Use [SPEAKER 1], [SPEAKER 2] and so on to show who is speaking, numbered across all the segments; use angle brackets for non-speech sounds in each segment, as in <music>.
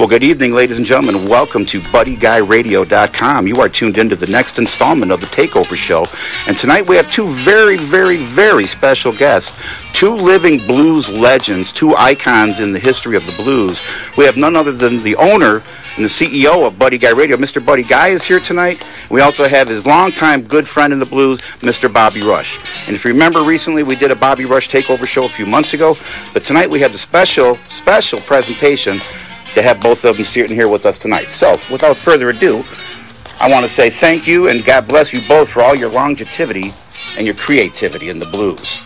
[SPEAKER 1] Well, good evening, ladies and gentlemen. Welcome to BuddyGuyRadio.com. You are tuned into the next installment of the Takeover Show. And tonight we have two very, very, very special guests. Two living blues legends, two icons in the history of the blues. We have none other than the owner and the CEO of Buddy Guy Radio. Mr. Buddy Guy is here tonight. We also have his longtime good friend in the blues, Mr. Bobby Rush. And if you remember recently, we did a Bobby Rush takeover show a few months ago. But tonight we have the special, special presentation to have both of them sitting here with us tonight. So, without further ado, I want to say thank you and God bless you both for all your longevity and your creativity in the blues.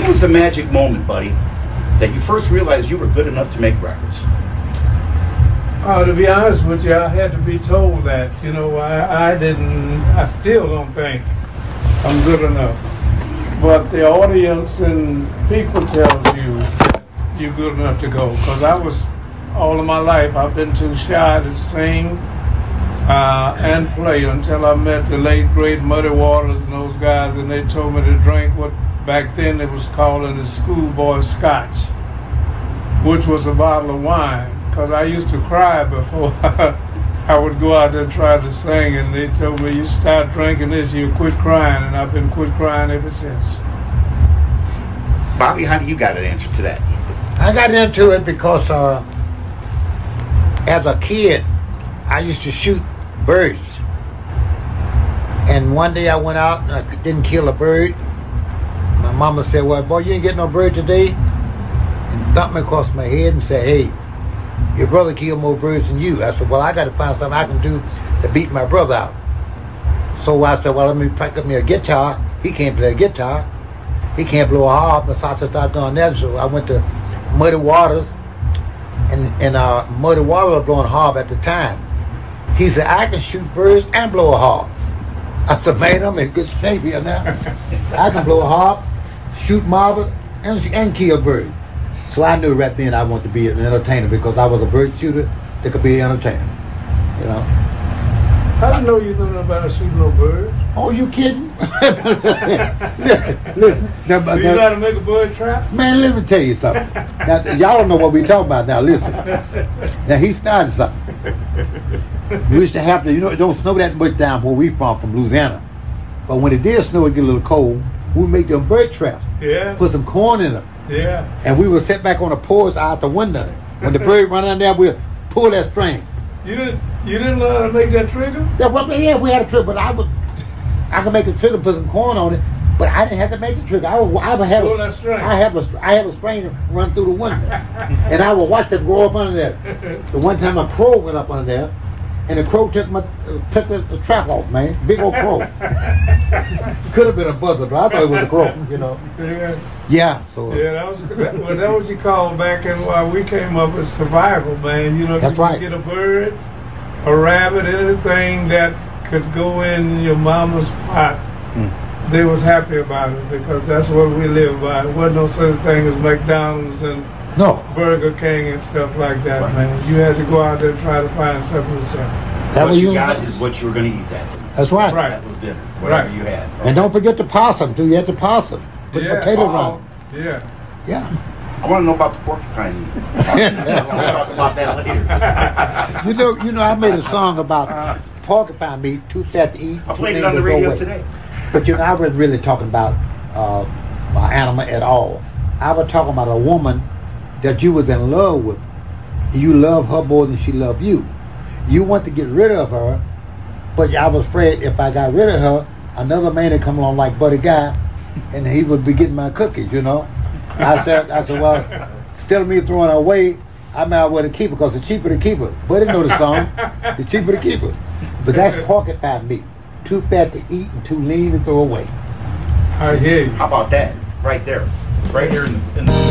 [SPEAKER 1] When was the magic moment, buddy, that you first realized you were good enough to make records?
[SPEAKER 2] Uh, to be honest with you, I had to be told that. You know, I, I didn't, I still don't think I'm good enough. But the audience and people tells you you're good enough to go. Because I was, all of my life, I've been too shy to sing uh, and play until I met the late, great Muddy Waters and those guys, and they told me to drink what back then it was called in the schoolboy scotch, which was a bottle of wine because I used to cry before <laughs> I would go out there and try to sing, and they told me, "You start drinking this, you quit crying," and I've been quit crying ever since.
[SPEAKER 1] Bobby, how do you got an answer to that?
[SPEAKER 3] I got into it because uh, as a kid, I used to shoot birds. And one day I went out and I didn't kill a bird. Mama said, Well, boy, you ain't get no bird today. And thumped me across my head and said, Hey, your brother killed more birds than you. I said, Well, I got to find something I can do to beat my brother out. So I said, Well, let me pick up me a guitar. He can't play a guitar. He can't blow a harp. So I started doing that. So I went to Muddy Waters. And, and uh, Muddy Waters was blowing harp at the time. He said, I can shoot birds and blow a harp. I said, man, I'm in good shape here now. I can blow a harp, shoot marbles, and, and kill birds. So I knew right then I wanted to be an entertainer because I was a bird shooter that could be an entertainer. You know?
[SPEAKER 2] I didn't know you knew about shooting no birds.
[SPEAKER 3] Oh, you kidding? <laughs> listen, now,
[SPEAKER 2] Do you
[SPEAKER 3] now-
[SPEAKER 2] know how to make a bird trap?
[SPEAKER 3] Man, let me tell you something. Now, y'all don't know what we talking about now. Listen. Now, he started something. We used to have to, you know, it don't snow that much down where we from, from Louisiana. But when it did snow, it get a little cold. We make them bird traps.
[SPEAKER 2] Yeah,
[SPEAKER 3] Put some corn in them.
[SPEAKER 2] yeah.
[SPEAKER 3] And we would sit back on the porch out the window. When the bird run down there, we'd pull that string.
[SPEAKER 2] You didn't, you didn't learn how to make that trigger?
[SPEAKER 3] Yeah, well, yeah, we had a trigger, but I would, I could make a trigger, put some corn on it, but I didn't have to make the trigger. I would, I would have,
[SPEAKER 2] Pull
[SPEAKER 3] a,
[SPEAKER 2] that string.
[SPEAKER 3] I have a, I have a string run through the window, <laughs> and I would watch it grow up under there. The one time a crow went up under there, and the crow took my, uh, took the, the trap off, man, big old crow. <laughs> Could have been a buzzard, but I thought it was a crow, you know.
[SPEAKER 2] Yeah.
[SPEAKER 3] Yeah, so
[SPEAKER 2] Yeah, that was that, well, that was what you called back in why we came up with survival, man. You know, if
[SPEAKER 3] That's
[SPEAKER 2] you could
[SPEAKER 3] right.
[SPEAKER 2] get a bird, a rabbit, anything that could go in your mama's pot,
[SPEAKER 3] Hmm.
[SPEAKER 2] they was happy about it because that's what we live by. There wasn't no such thing as McDonald's and
[SPEAKER 3] no,
[SPEAKER 2] Burger King and stuff like that, man. You had to go out there and try to find something to sell.
[SPEAKER 3] that
[SPEAKER 1] what
[SPEAKER 3] was
[SPEAKER 1] you
[SPEAKER 3] you.
[SPEAKER 1] got is what you were going to eat that day.
[SPEAKER 3] That's right.
[SPEAKER 2] Right.
[SPEAKER 1] That was dinner, whatever
[SPEAKER 2] Right.
[SPEAKER 1] you had.
[SPEAKER 3] And don't forget the possum too. You had the possum. Put
[SPEAKER 2] Yeah.
[SPEAKER 3] potato
[SPEAKER 1] Oh.
[SPEAKER 3] around.
[SPEAKER 2] Yeah.
[SPEAKER 3] Yeah.
[SPEAKER 1] I want to know about the porcupine meat. <laughs> We'll talk about that later. <laughs>
[SPEAKER 3] You know, you know, I made a song about porcupine meat, too fat to eat.
[SPEAKER 1] I played it on the radio
[SPEAKER 3] away.
[SPEAKER 1] today.
[SPEAKER 3] But you know, I wasn't really talking about uh, an animal at all. I was talking about a woman that you was in love with. You love her more than she loved you. You want to get rid of her, but I was afraid if I got rid of her, another man would come along like Buddy Guy, and he would be getting my cookies. You know. I said, I said, well, instead of me throwing her away, I might well to keep her because it's cheaper to keep her. Buddy know the song. It's cheaper to keep her. But that's porcupine meat. Too fat to eat and too lean to throw away.
[SPEAKER 2] I hear you.
[SPEAKER 1] How about that? Right there. Right here in the, in the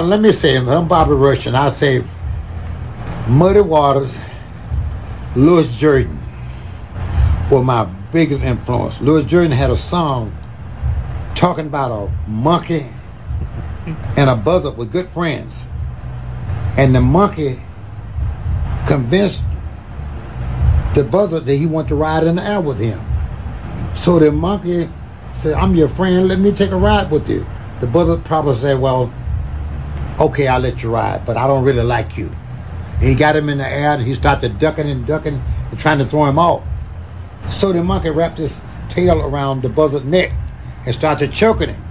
[SPEAKER 1] Let
[SPEAKER 3] me say, I'm Bobby Rush, and I say Muddy Waters, Louis Jordan were my biggest influence. Louis Jordan had a song talking about a monkey and a buzzard with good friends. And the monkey convinced the buzzard that he wanted to ride in the air with him. So the monkey said, I'm your friend, let me take a ride with you. The buzzard probably said, Well, okay, I'll let you ride, but I don't really like you. He got him in the air and he started ducking and ducking and trying to throw him off. So the monkey wrapped his tail around the buzzard's neck and started choking him.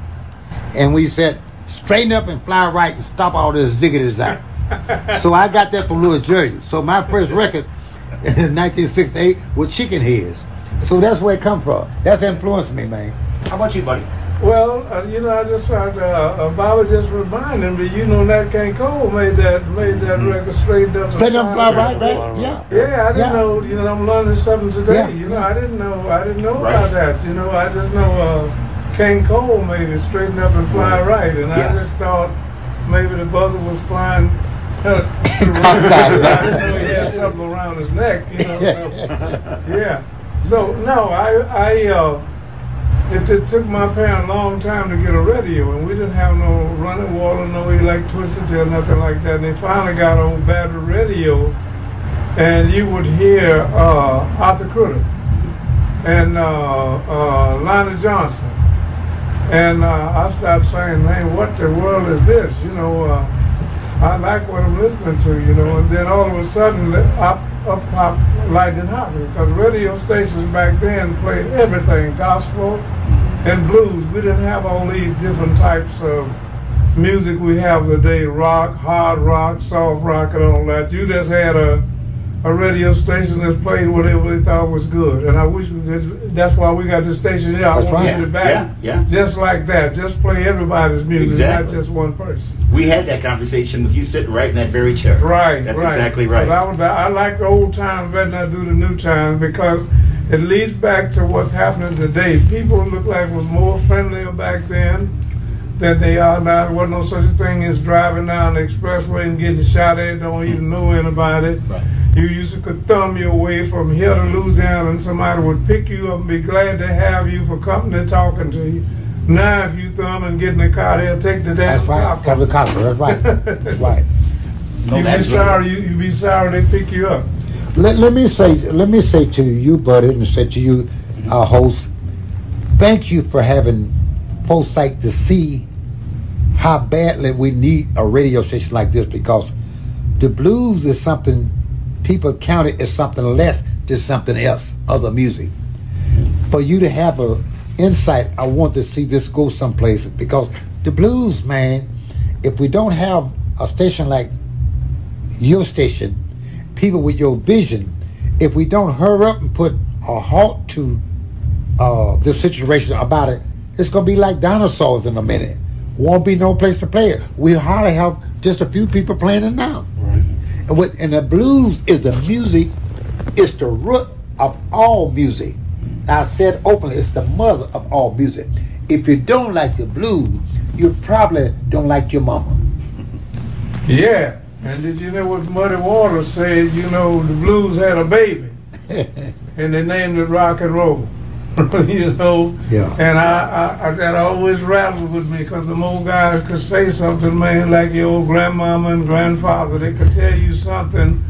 [SPEAKER 3] And we said, straighten up and fly right and stop all this ziggities out. <laughs> so I got that from Louis Jordan. So my first record in 1968 was Chicken Heads. So that's where it come from. That's influenced me, man.
[SPEAKER 1] How about you, buddy?
[SPEAKER 2] Well, uh, you know, I just tried. Uh, uh, Bobby just reminded me. You know, Nat King Cole made that made that record straight up. and
[SPEAKER 3] Straighten up,
[SPEAKER 2] fly
[SPEAKER 3] fly right, right? Yeah.
[SPEAKER 2] Yeah, I didn't
[SPEAKER 3] Yeah.
[SPEAKER 2] know. You know, I'm learning something today.
[SPEAKER 3] Yeah,
[SPEAKER 2] You know. I didn't know. I didn't know
[SPEAKER 1] Right.
[SPEAKER 2] about that. You know, I just know uh, King Cole made it straighten up and fly right, and
[SPEAKER 3] Yeah.
[SPEAKER 2] I just thought maybe the buzzer was flying. <laughs>
[SPEAKER 3] Outside.
[SPEAKER 2] I didn't know he had <laughs> something around his neck, you know. So, <laughs> yeah. So no, I I uh, it, it took my parents a long time to get a radio, and we didn't have no running water, no electricity, or nothing like that. And they finally got on battery radio, and you would hear uh, Arthur Crudup and uh, uh, Lionel Johnson. And uh, I stopped saying, man, what the world is this? You know, uh, I like what I'm listening to, you know. And then all of a sudden, up, up pop Lightnin' Hopkins, because radio stations back then played everything, gospel and blues. We didn't have all these different types of music we have today, rock, hard rock, soft rock, and all that. You just had a a radio station that played whatever they thought was good. And I wish we could, that's why we got this station here. I
[SPEAKER 3] That's
[SPEAKER 2] want to get it back.
[SPEAKER 1] Yeah, yeah.
[SPEAKER 2] Just like that. Just play everybody's music,
[SPEAKER 1] Exactly.
[SPEAKER 2] not just one person.
[SPEAKER 1] We had that conversation with you sitting right in that very chair.
[SPEAKER 2] Right,
[SPEAKER 1] That's
[SPEAKER 2] right.
[SPEAKER 1] exactly right.
[SPEAKER 2] I, would, I like the old times better than I do the new times because it leads back to what's happening today. People look like was more friendlier back then than they are now. There wasn't no such a thing as driving down the expressway and getting shot at, don't even mm-hmm. know anybody.
[SPEAKER 1] Right.
[SPEAKER 2] You used to could thumb your way from here to Louisiana and somebody would pick you up and be glad to have you for company talking to you. Now if you thumb and get in the car, they'll take the damn
[SPEAKER 3] That's right.
[SPEAKER 2] car from
[SPEAKER 3] Cover
[SPEAKER 2] you.
[SPEAKER 3] the copper. That's right. That's <laughs> right.
[SPEAKER 1] No,
[SPEAKER 2] you be
[SPEAKER 1] that's
[SPEAKER 2] sorry. You, you be sorry they pick you up.
[SPEAKER 3] Let, let me say let me say to you, buddy, and say to you, our host, thank you for having foresight to see how badly we need a radio station like this because the blues is something people count it as something less than something else, other music. For you to have a insight, I want to see this go someplace because the blues, man, if we don't have a station like your station, people with your vision, if we don't hurry up and put a halt to uh, this situation about it, it's gonna be like dinosaurs in a minute. Won't be no place to play it. We hardly have just a few people playing it now. And, with, and the blues is the music, it's the root of all music. I said openly, it's the mother of all music. If you don't like the blues, you probably don't like your mama.
[SPEAKER 2] Yeah. And did you know what Muddy Waters said? You know, the blues had a baby, <laughs> and they named it rock and roll. <laughs> you know.
[SPEAKER 3] Yeah.
[SPEAKER 2] And I, I, I that always rattled with me because the old guys could say something, man, like your old grandmama and grandfather. They could tell you something,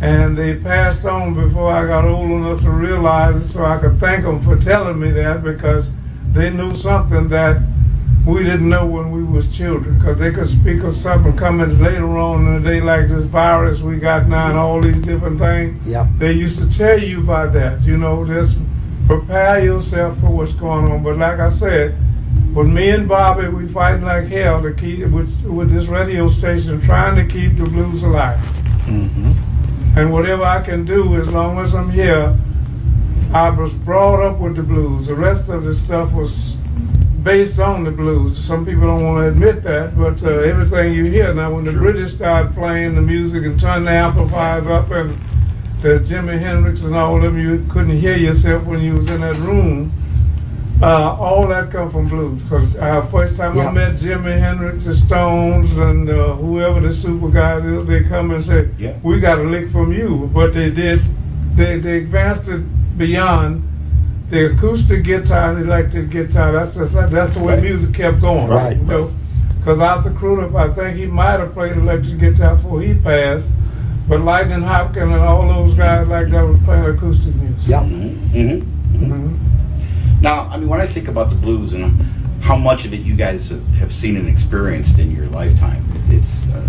[SPEAKER 2] and they passed on before I got old enough to realize it. So I could thank them for telling me that because they knew something that we didn't know when we was children because they could speak of something coming later on in the day like this virus we got now and all these different things.
[SPEAKER 3] Yep.
[SPEAKER 2] They used to tell you about that, you know, just prepare yourself for what's going on. But like I said, with me and Bobby, we fighting like hell to keep with, with this radio station, trying to keep the blues alive. And whatever I can do, as long as I'm here, I was brought up with the blues. The rest of the stuff was based on the blues. Some people don't want to admit that, but uh, everything you hear now, when the British started playing the music and turned the amplifiers up and the Jimi Hendrix and all of them, you couldn't hear yourself when you was in that room. Uh, all that come from blues. Because uh, first time
[SPEAKER 3] Yeah.
[SPEAKER 2] I met Jimi Hendrix, the Stones, and uh, whoever the super guys is, they come and say,
[SPEAKER 1] Yeah.
[SPEAKER 2] "We got a lick from you." But they did. They they advanced it beyond the acoustic guitar and the electric guitar. That's just, that's the way
[SPEAKER 1] Right.
[SPEAKER 2] music kept going.
[SPEAKER 3] Right.
[SPEAKER 2] You know, because Arthur Crudup, I think he might have played electric guitar before he passed. But Lightnin' Hopkins and all those guys like that was playing acoustic music. Yeah.
[SPEAKER 3] Yep.
[SPEAKER 1] hmm
[SPEAKER 2] Mhm.
[SPEAKER 1] Now, I mean, when I think about the blues and how much of it you guys have seen and experienced in your lifetime, it's uh,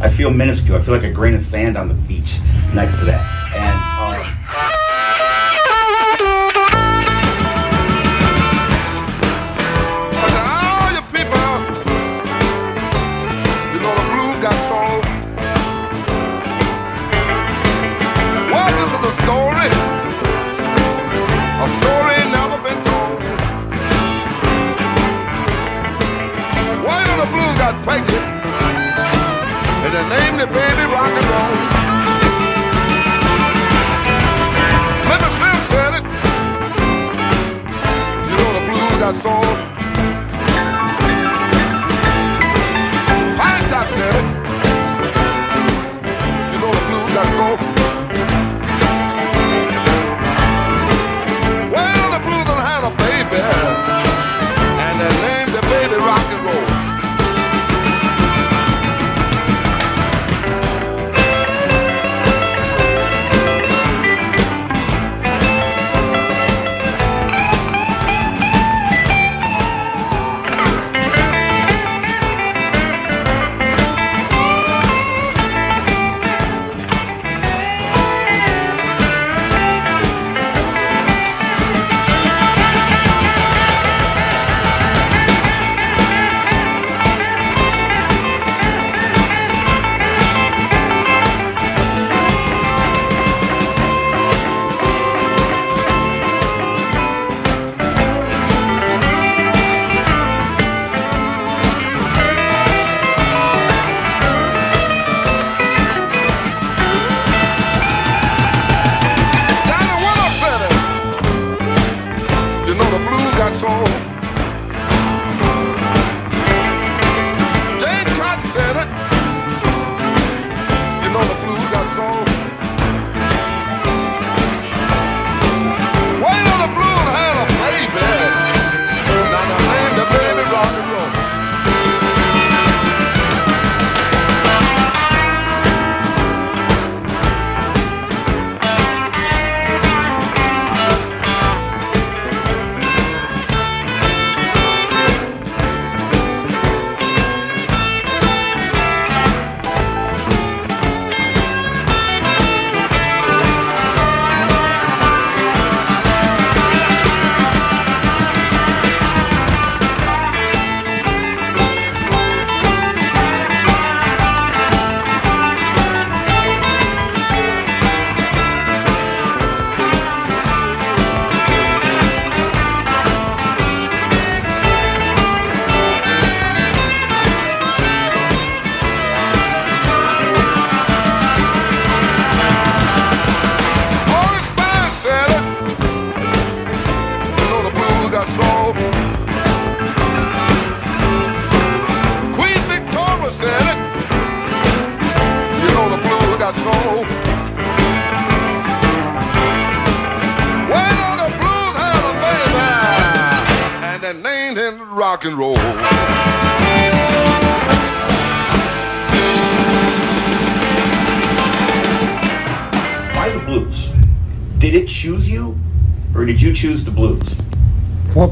[SPEAKER 1] I feel minuscule. I feel like a grain of sand on the beach next to that. And uh,
[SPEAKER 4] got And they named the baby rock and roll. Lemon Slim said it. You know the blues got
[SPEAKER 5] got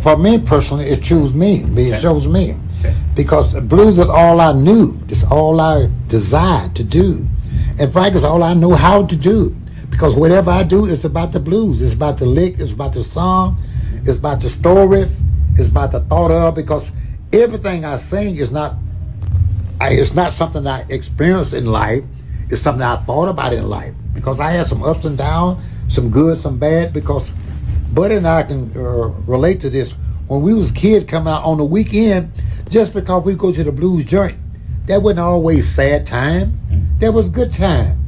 [SPEAKER 3] For, me personally, it chose me. It shows me.
[SPEAKER 1] Okay.
[SPEAKER 3] Because blues is all I knew. It's all I desired to do. And frankly, it's all I know how to do. Because whatever I do, it's about the blues. It's about the lick. It's about the song. It's about the story. It's about the thought of. Because everything I sing is not, I, it's not something I experienced in life. It's something I thought about in life. Because I had some ups and downs, some good, some bad. Because Buddy and I can uh, relate to this. When we was kids coming out on the weekend, just because we go to the blues joint, that wasn't always sad time. That was good time.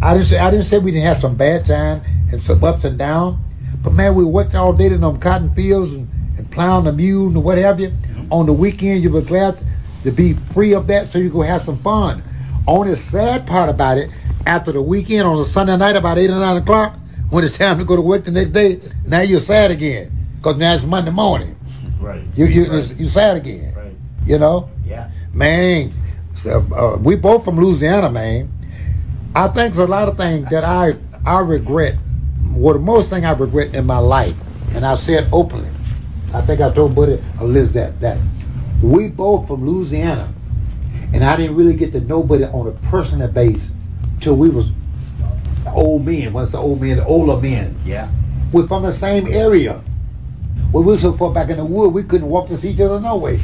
[SPEAKER 3] I didn't say I didn't say we didn't have some bad time and some ups and downs, but man, we worked all day in them cotton fields and, and plowing the mule and what have you. On the weekend, you were glad to be free of that, so you go have some fun. Only sad part about it, after the weekend on a Sunday night about eight or nine o'clock, when it's time to go to work the next day, now you're sad again because now it's Monday morning.
[SPEAKER 1] Right.
[SPEAKER 3] You you you sad again.
[SPEAKER 1] Right.
[SPEAKER 3] You know,
[SPEAKER 1] Yeah.
[SPEAKER 3] man. So, uh, we both from Louisiana, man. I think there's a lot of things that I I regret. Well, the most thing I regret in my life, and I said openly. I think I told Buddy Liz that that we both from Louisiana, and I didn't really get to know Buddy on a personal base till we was old men. Once the old men, the older men.
[SPEAKER 1] Yeah.
[SPEAKER 3] We're from the same area. When We were so far back in the wood, we couldn't walk to see each other no way.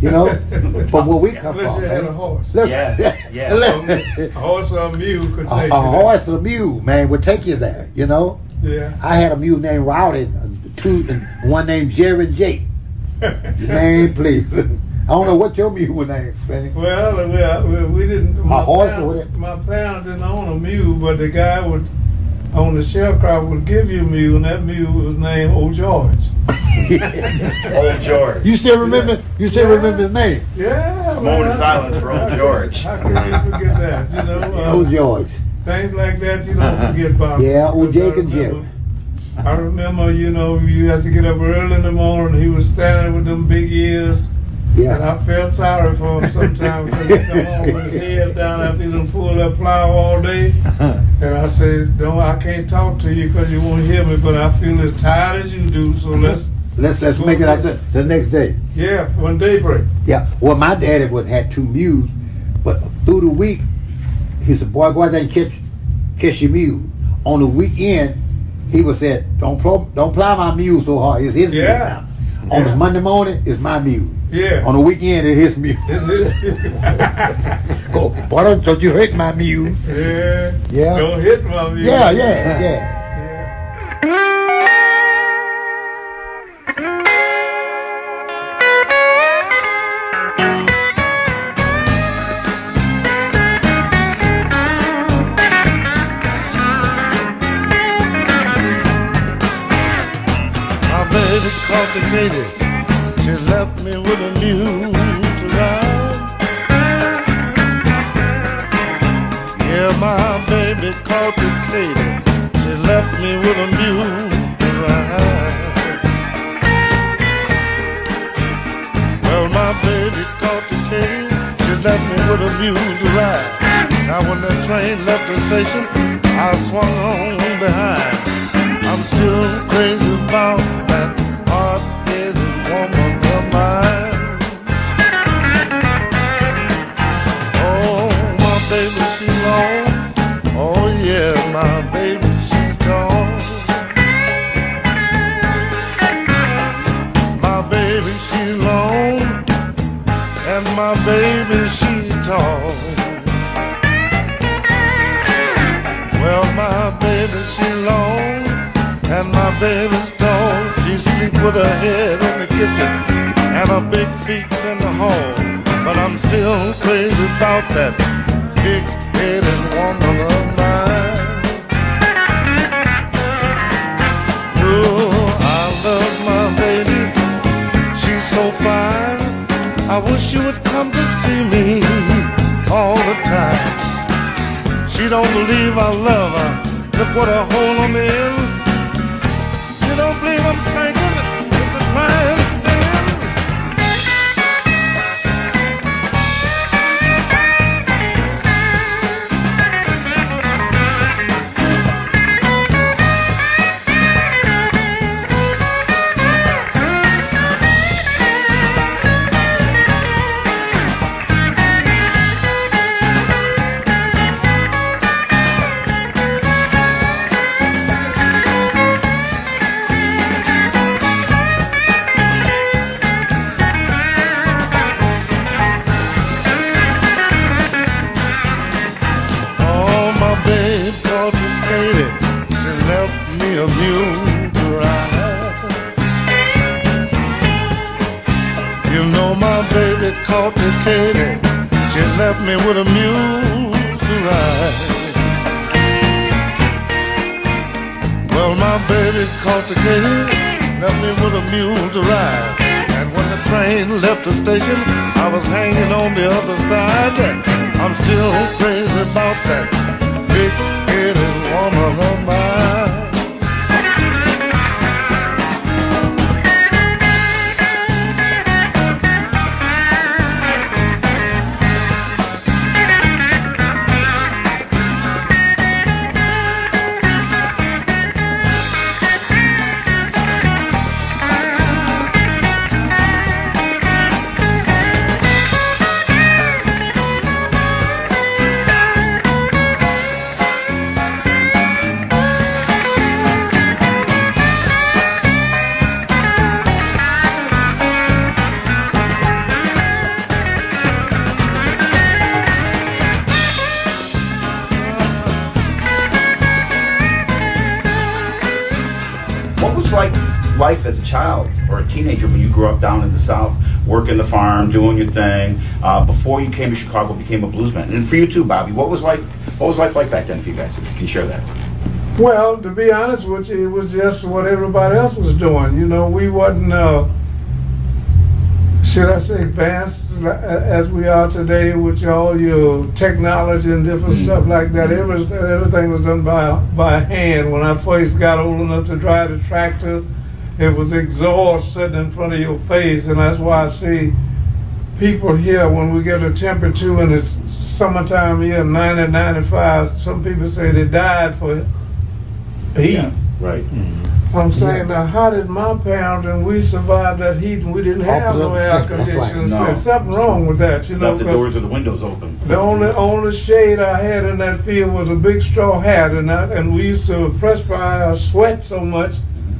[SPEAKER 3] You know, <laughs> from where we come
[SPEAKER 2] Unless
[SPEAKER 3] from.
[SPEAKER 2] you had
[SPEAKER 3] man.
[SPEAKER 2] a horse.
[SPEAKER 3] Let's-
[SPEAKER 1] Yeah, yeah. <laughs>
[SPEAKER 3] let's-
[SPEAKER 2] A horse or a mule could take
[SPEAKER 3] a
[SPEAKER 2] you there.
[SPEAKER 3] horse and a mule, man, would take you there. You know,
[SPEAKER 2] Yeah.
[SPEAKER 3] I had a mule named Rowdy, two, and one named Jerry and Jake. <laughs> Man, please. I don't know what your mule was named, Benny.
[SPEAKER 2] Well, we, we, we didn't. My
[SPEAKER 3] horse or
[SPEAKER 2] parents,
[SPEAKER 3] what?
[SPEAKER 2] my parents didn't own a mule, but the guy would on the sharecropper would give you a mule, and that mule was named Old George. <laughs>
[SPEAKER 1] Old George.
[SPEAKER 3] You still remember? You still
[SPEAKER 2] Yeah.
[SPEAKER 3] remember his name?
[SPEAKER 2] Yeah.
[SPEAKER 1] moment of silence for old George.
[SPEAKER 2] How can you forget that? You know, <laughs> uh,
[SPEAKER 3] Old George.
[SPEAKER 2] things like that you don't <laughs> forget about.
[SPEAKER 3] Yeah, old Jake and Jim.
[SPEAKER 2] I remember, you know, you had to get up early in the morning. He was standing with them big ears, and I felt sorry for him sometimes because he come home with his head down after he done pulled that plow all day. <laughs> And I said, "Don't, I can't talk to you because you won't hear me, but I feel as tired as you do. So let's,
[SPEAKER 3] Let's let's make it out the, the next day.
[SPEAKER 2] yeah, when daybreak.
[SPEAKER 3] Yeah. Well, my daddy was had two mules, but through the week, he said, "Boy, go out there and catch catch your mule." On the weekend, he would said, "Don't plow, don't plow my mule so hard. It's his mule
[SPEAKER 2] Yeah.
[SPEAKER 3] now." On
[SPEAKER 2] Yeah.
[SPEAKER 3] the Monday morning, it's my mule.
[SPEAKER 2] Yeah.
[SPEAKER 3] On the weekend, <laughs> it's his mule.
[SPEAKER 2] This <laughs> is
[SPEAKER 3] Go, boy, don't, don't you hurt my mule?
[SPEAKER 2] yeah.
[SPEAKER 3] Yeah.
[SPEAKER 2] Don't hit my view.
[SPEAKER 3] Yeah, yeah, yeah.
[SPEAKER 4] My me with a mule to ride. Yeah, my baby cultivated. She left me with a mule to ride. Well, my baby cultivated. She left me with a mule to ride. Now when the train left the station, I swung on behind. I'm still crazy about Oh, yeah, my baby, she's tall. My baby, she long. And my baby, she's tall. Well, my baby, she long, and my baby's tall. She sleep with her head in the kitchen, and her big feet in the hall. But I'm still crazy about that big-headed Oh, fine. I wish you would come to see me all the time. She don't believe I love her. Look what a hole I'm in. You don't believe I'm sinking? Left
[SPEAKER 1] working the farm, doing your thing, uh, before you came to Chicago, became a bluesman? And for you too, Bobby, what was like? What was life like back then for you guys? If you can share that.
[SPEAKER 2] Well, to be honest with you, it was just what everybody else was doing. You know, we wasn't, uh, should I say, advanced as we are today with all your technology and different mm-hmm. stuff like that. Everything, everything was done by by hand. When I first got old enough to drive the tractor, it was exhaust sitting in front of your face, and that's why I see people here when we get a temperature in the summertime here, 90, 95, some people say they died for heat. Yeah,
[SPEAKER 1] right. Mm-hmm.
[SPEAKER 2] I'm saying, yeah. now, how did my parents and we survive that heat and we didn't have no air conditioning? No. There's something wrong with that, you know.
[SPEAKER 1] Left the doors or the windows open.
[SPEAKER 2] The only only shade I had in that field was a big straw hat, and I, and we used to perspire or sweat so much,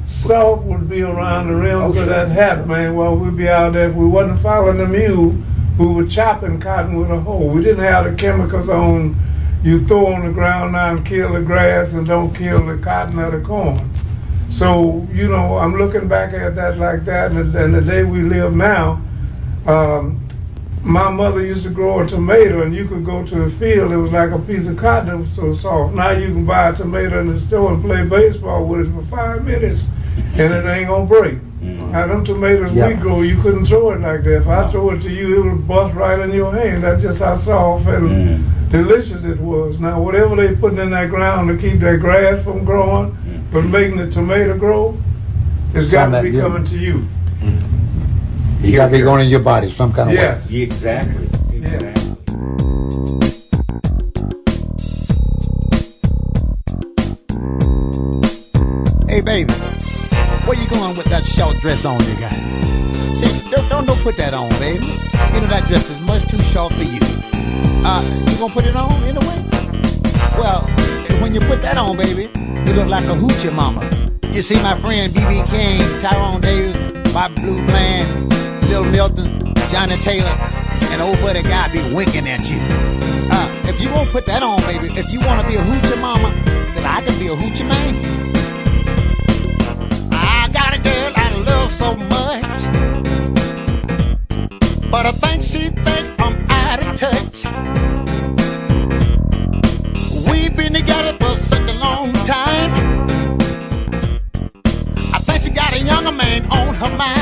[SPEAKER 2] salt would be around the rims oh, of that hat, man. While we'd be out there, if we wasn't following the mule, we were chopping cotton with a hoe. We didn't have the chemicals on you throw on the ground now and kill the grass and don't kill the cotton or the corn. So, you know, I'm looking back at that like that, and, and the day we live now, um, my mother used to grow a tomato, and you could go to the field, it was like a piece of cotton, was so soft. Now you can buy a tomato in the store and play baseball with it for five minutes, and it ain't gonna break. Mm. Now, them tomatoes yep. we grow, you couldn't throw it like that. If I throw it to you, it would bust right in your hand. That's just how soft and mm. delicious it was. Now, whatever they putting in that ground to keep that grass from growing, mm. but making the tomato grow, it's got to be coming to you.
[SPEAKER 3] You got to be going in your body some kind of
[SPEAKER 2] yes.
[SPEAKER 1] way. Exactly. Exactly.
[SPEAKER 3] Hey, baby, where you going with that short dress on you got? See, don't, don't, don't put that on, baby. You know that dress is much too short for you. Uh, you gonna put it on anyway? Well, when you put that on, baby, you look like a hoochie mama. You see my friend B.B. King, Tyrone Davis, Bob Blue Bland, Lil Milton, Johnnie Taylor, and old Buddy Guy be winking at you. Uh, if you won't put that on, baby, if you want to be a hoochie mama, then I can be a hoochie man. I got a girl I love so much, but I think she think I'm out of touch. We've been together for such a long time. I think she got a younger man on her mind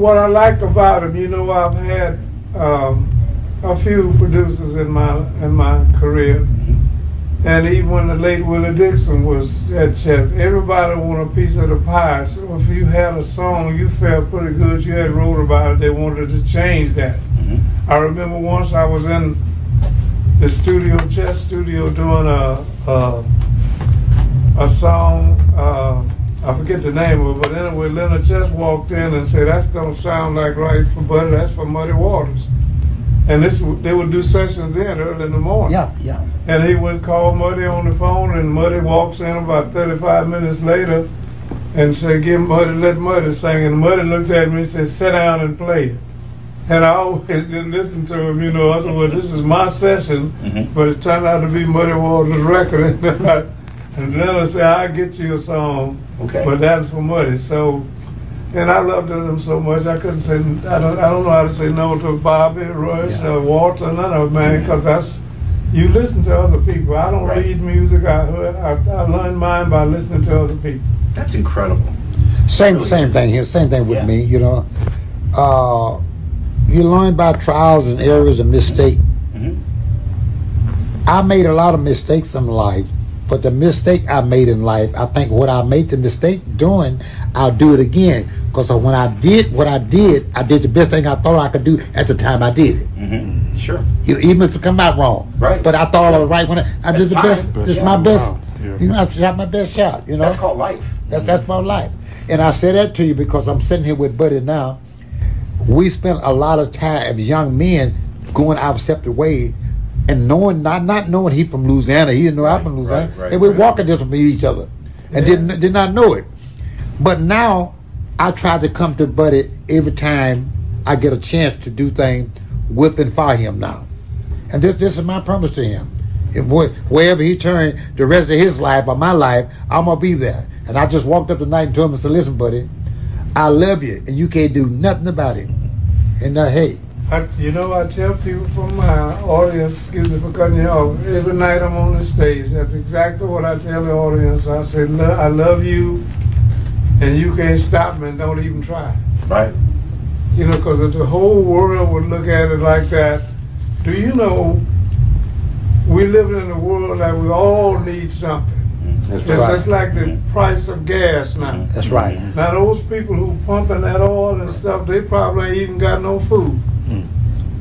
[SPEAKER 3] what I
[SPEAKER 1] like
[SPEAKER 2] about him, you know, I've had um, a few producers in my in my career, and even when the late Willie Dixon was at Chess, everybody wanted a piece of the pie. So if you had a song you felt pretty good, you had wrote about it, they wanted to change that. I remember once I was in the studio, Chess studio, doing a a, a forget the name of it, but anyway, Leonard Chess walked in and said, "That don't sound like right for Buddy. That's for Muddy Waters." And this, they would do sessions then early in the morning.
[SPEAKER 3] Yeah, yeah.
[SPEAKER 2] And he would call Muddy on the phone, and Muddy walks in about 35 minutes later and say, "Give Muddy, let Muddy sing." And Muddy looked at me and said, "Sit down and play." And I <laughs> always didn't listen to him, you know. I said, "Well, this is my session,"
[SPEAKER 1] Mhm.
[SPEAKER 2] but it turned out to be Muddy Waters' record. <laughs> and then I said, "I'll get you a song."
[SPEAKER 1] Okay.
[SPEAKER 2] But that's for money. So, and I loved him so much I couldn't say I don't I don't know how to say no to Bobby, Rush,
[SPEAKER 3] Yeah.
[SPEAKER 2] or Walter, none of them, man, because that's you listen to other people. I don't
[SPEAKER 1] Right.
[SPEAKER 2] read music. I heard I, I learned mine by listening to other people.
[SPEAKER 1] That's incredible.
[SPEAKER 3] Same
[SPEAKER 1] Really
[SPEAKER 3] same
[SPEAKER 1] is.
[SPEAKER 3] thing here. Same thing with
[SPEAKER 1] Yeah.
[SPEAKER 3] me. You know, uh, you learn by trials and errors and mistake.
[SPEAKER 1] Mhm.
[SPEAKER 3] I made a lot of mistakes in life, but the mistake I made in life, I think what I made the mistake doing, I'll do it again. Because when I did what I did, I did the best thing I thought I could do at the time I did it.
[SPEAKER 1] Mhm. Sure.
[SPEAKER 3] You know, even if it come out wrong.
[SPEAKER 1] Right.
[SPEAKER 3] But I thought I was right when I, I did the
[SPEAKER 1] That's
[SPEAKER 3] best.
[SPEAKER 1] fine.
[SPEAKER 3] It's my best.
[SPEAKER 6] Yeah.
[SPEAKER 3] You know, I shot my best shot. You know.
[SPEAKER 1] That's called life.
[SPEAKER 3] That's that's my life. And I say that to you because I'm sitting here with Buddy now. We spent a lot of time as young men going our separate ways and knowing not not knowing he from Louisiana, he didn't know I'm from Louisiana.
[SPEAKER 1] right, right,
[SPEAKER 3] and we're
[SPEAKER 1] right.
[SPEAKER 3] walking different from each other. And
[SPEAKER 2] Yeah.
[SPEAKER 3] didn't did not know it. But now I try to come to Buddy every time I get a chance to do things with and for him now. And this this is my promise to him. If wherever he turned the rest of his life or my life, I'm gonna be there. And I just walked up tonight and told him, I said, listen, buddy, I love you and you can't do nothing about it. And uh, hey,
[SPEAKER 2] I, you know, I tell people from my audience, excuse me for cutting you off, every night I'm on the stage, that's exactly what I tell the audience. I say, "Lo- I love you, and you can't stop me, and don't even try.
[SPEAKER 1] Right.
[SPEAKER 2] You know, because if the whole world would look at it like that, do you know we live in a world that we all need something.
[SPEAKER 1] That's
[SPEAKER 2] It's
[SPEAKER 3] right.
[SPEAKER 2] just like the price of gas now.
[SPEAKER 3] that's right.
[SPEAKER 2] Now those people who pumping that oil and stuff, they probably ain't even got no food.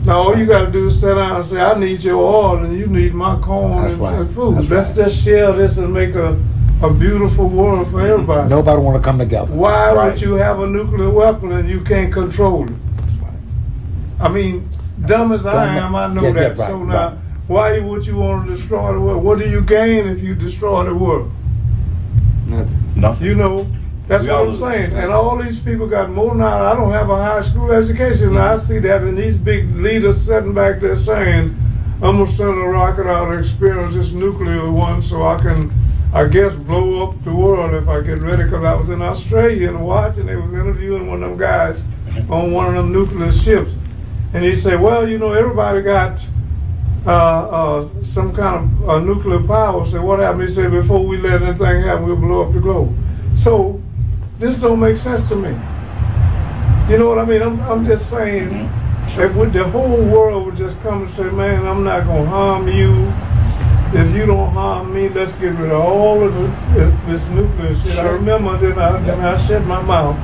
[SPEAKER 2] Now all you got to do is sit down and say, "I need your oil and you need my corn
[SPEAKER 3] That's
[SPEAKER 2] and,
[SPEAKER 3] right.
[SPEAKER 2] and food."
[SPEAKER 3] That's
[SPEAKER 2] Let's
[SPEAKER 3] right.
[SPEAKER 2] just share this and make a, a beautiful world for mm-hmm. everybody.
[SPEAKER 3] Nobody want to come together.
[SPEAKER 2] Why
[SPEAKER 1] Right.
[SPEAKER 2] would you have a nuclear weapon and you can't control it? I mean, dumb as I am, I know
[SPEAKER 3] yeah,
[SPEAKER 2] that.
[SPEAKER 3] yeah, right,
[SPEAKER 2] so now,
[SPEAKER 3] right.
[SPEAKER 2] why would you want to destroy the world? What do you gain if you destroy the world?
[SPEAKER 1] Nothing. Nothing.
[SPEAKER 2] You know, that's
[SPEAKER 1] We
[SPEAKER 2] what I'm saying. And all these people got more now. I don't have a high school education. and I see that, and these big leaders sitting back there saying, "I'm gonna send a rocket out and experience this nuclear one, so I can I guess blow up the world if I get ready because I was in Australia and watching. They was interviewing one of them guys on one of them nuclear ships, and he said, "Well, you know, everybody got uh, uh, some kind of uh, nuclear power." Said, "What happened?" He said, "Before we let anything happen, we'll blow up the globe." So this don't make sense to me. You know what I mean? I'm, I'm just saying, mm-hmm. if we, the whole world would just come and say, "Man, I'm not gonna harm you." if you don't harm me, let's get rid of all of the, this, this nuclear shit. I remember then I, then I shut my mouth.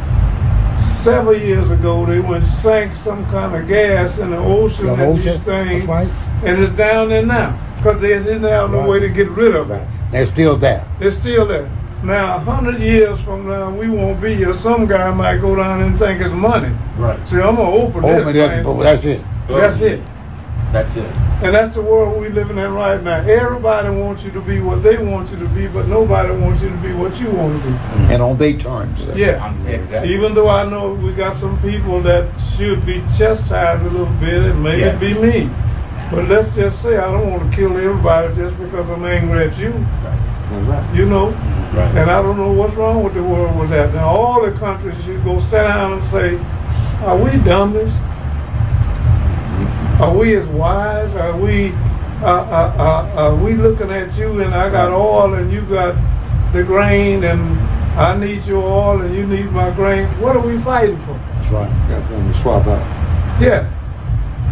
[SPEAKER 2] Several years ago, they went sank some kind of gas in the ocean
[SPEAKER 3] The
[SPEAKER 2] and
[SPEAKER 3] ocean,
[SPEAKER 2] these things,
[SPEAKER 3] right.
[SPEAKER 2] and it's down there now because they didn't have no
[SPEAKER 3] Right.
[SPEAKER 2] way to get rid of it.
[SPEAKER 3] Right. They're still there.
[SPEAKER 2] They're still there. Now, a hundred years from now, we won't be here. Some guy might go down and think it's money.
[SPEAKER 6] Right.
[SPEAKER 2] See, I'm gonna open
[SPEAKER 3] Oh,
[SPEAKER 2] this
[SPEAKER 3] but
[SPEAKER 2] thing.
[SPEAKER 3] that, that's it.
[SPEAKER 2] That's it.
[SPEAKER 6] That's it.
[SPEAKER 2] And that's the world we living in right now. Everybody wants you to be what they want you to be, but nobody wants you to be what you want to be.
[SPEAKER 3] And on their terms.
[SPEAKER 2] Yeah.
[SPEAKER 6] Exactly.
[SPEAKER 2] Even though I know we got some people that should be chastised a little bit, it may
[SPEAKER 6] Yeah.
[SPEAKER 2] be me. But let's just say I don't want to kill everybody just because I'm angry at you. You know?
[SPEAKER 6] Right.
[SPEAKER 2] And I don't know what's wrong with the world with that. Now all the countries should go sit down and say, are we dummies? Are we as wise? Are we uh, uh, uh, are we looking at you and I got oil and you got the grain and I need your oil and you need my grain? What are we fighting for?
[SPEAKER 3] That's right.
[SPEAKER 7] Got them to swap out.
[SPEAKER 2] Yeah.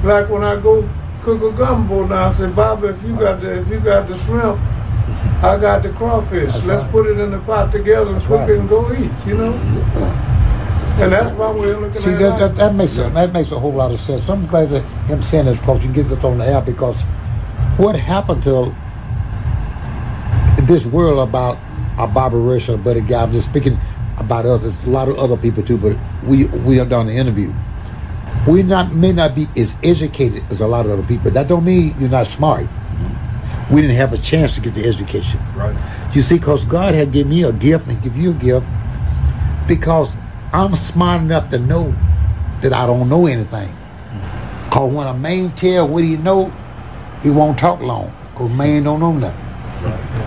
[SPEAKER 2] Like when I go cook a gumbo now, I say, Bob, if you got the if you got the shrimp, I got the crawfish.
[SPEAKER 3] That's
[SPEAKER 2] Let's
[SPEAKER 3] right.
[SPEAKER 2] put it in the pot together and
[SPEAKER 3] That's
[SPEAKER 2] cook
[SPEAKER 3] right.
[SPEAKER 2] it and go eat, you know? And that's why we're looking
[SPEAKER 3] See,
[SPEAKER 2] at
[SPEAKER 3] that,
[SPEAKER 2] it.
[SPEAKER 3] that, that makes a, that makes a whole lot of sense. I'm glad that him saying this because you get this on the air because what happened to this world about a Bobby Rush Buddy Guy, I'm just speaking about us. It's a lot of other people too, but we we have done the interview. We not may not be as educated as a lot of other people. That don't mean you're not smart. We didn't have a chance to get the education.
[SPEAKER 6] Right.
[SPEAKER 3] You see, because God had given me a gift and give you a gift because I'm smart enough to know that I don't know anything. Because when a man tell what he know, he won't talk long. Because man don't know nothing.
[SPEAKER 4] It's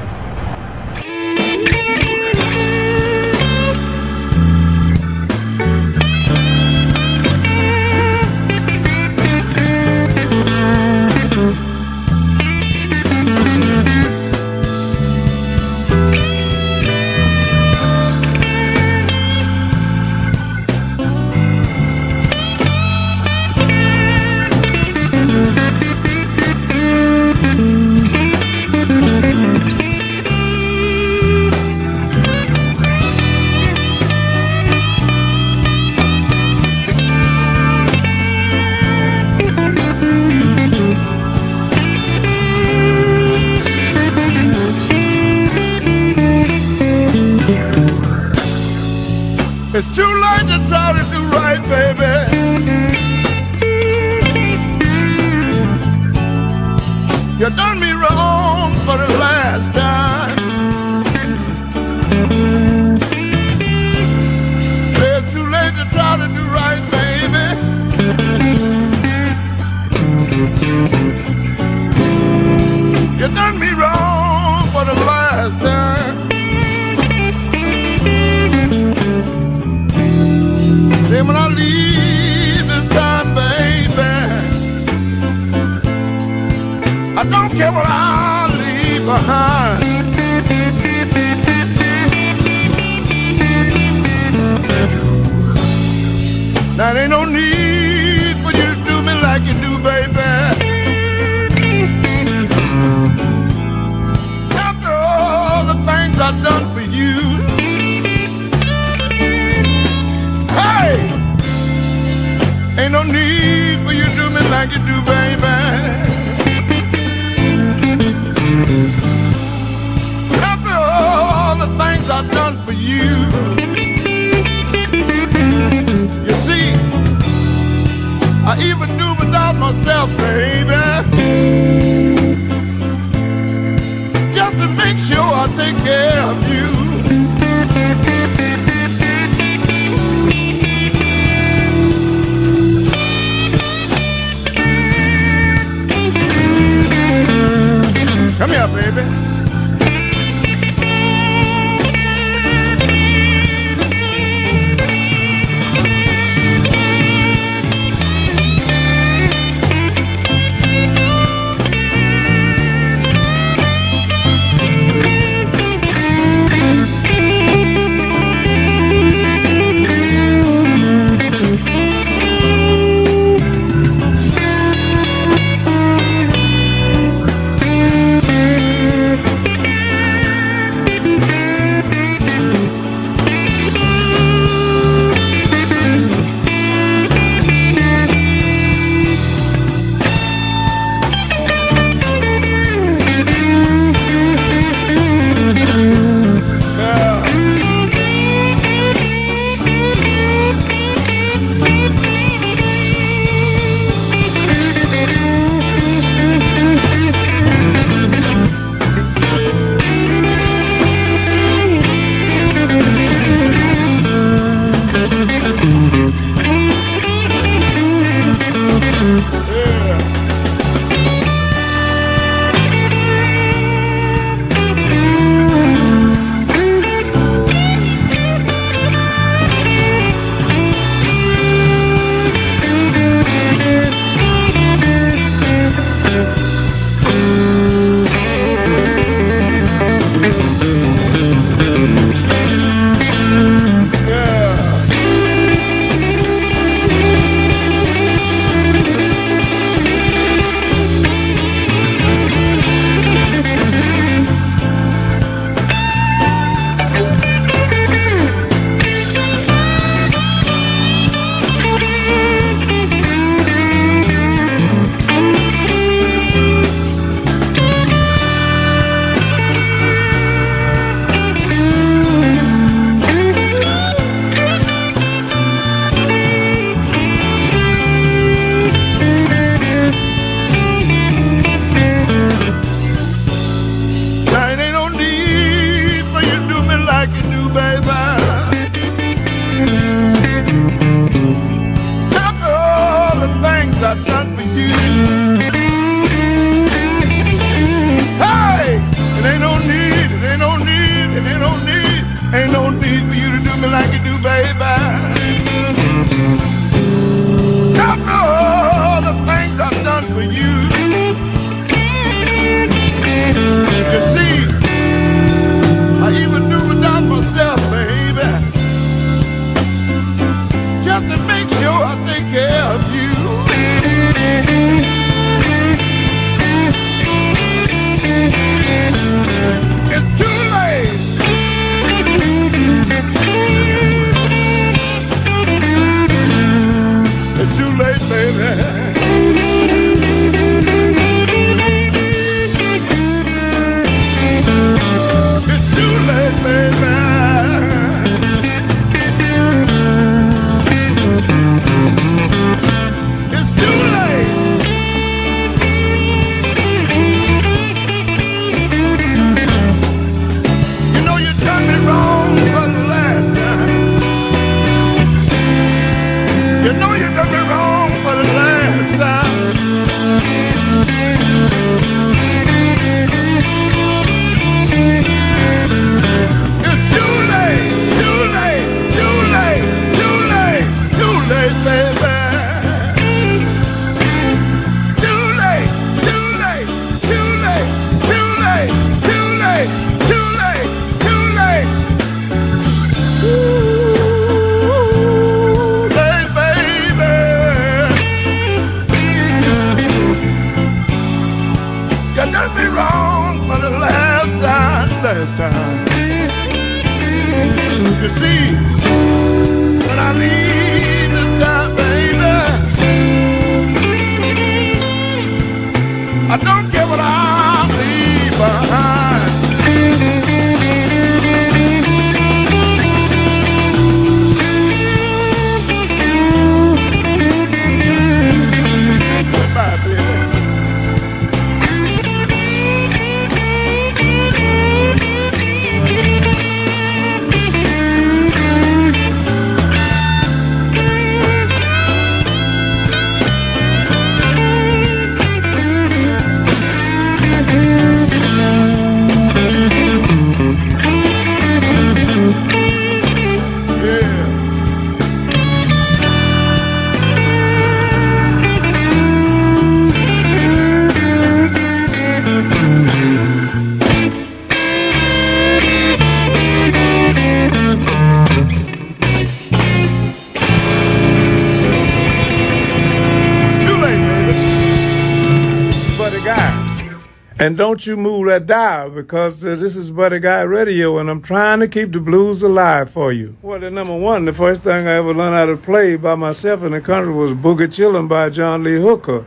[SPEAKER 2] that dial because uh, this is Buddy Guy Radio and I'm trying to keep the blues alive for you. Well, the number one, the first thing I ever learned how to play by myself in the country was Boogie Chillin' by John Lee Hooker.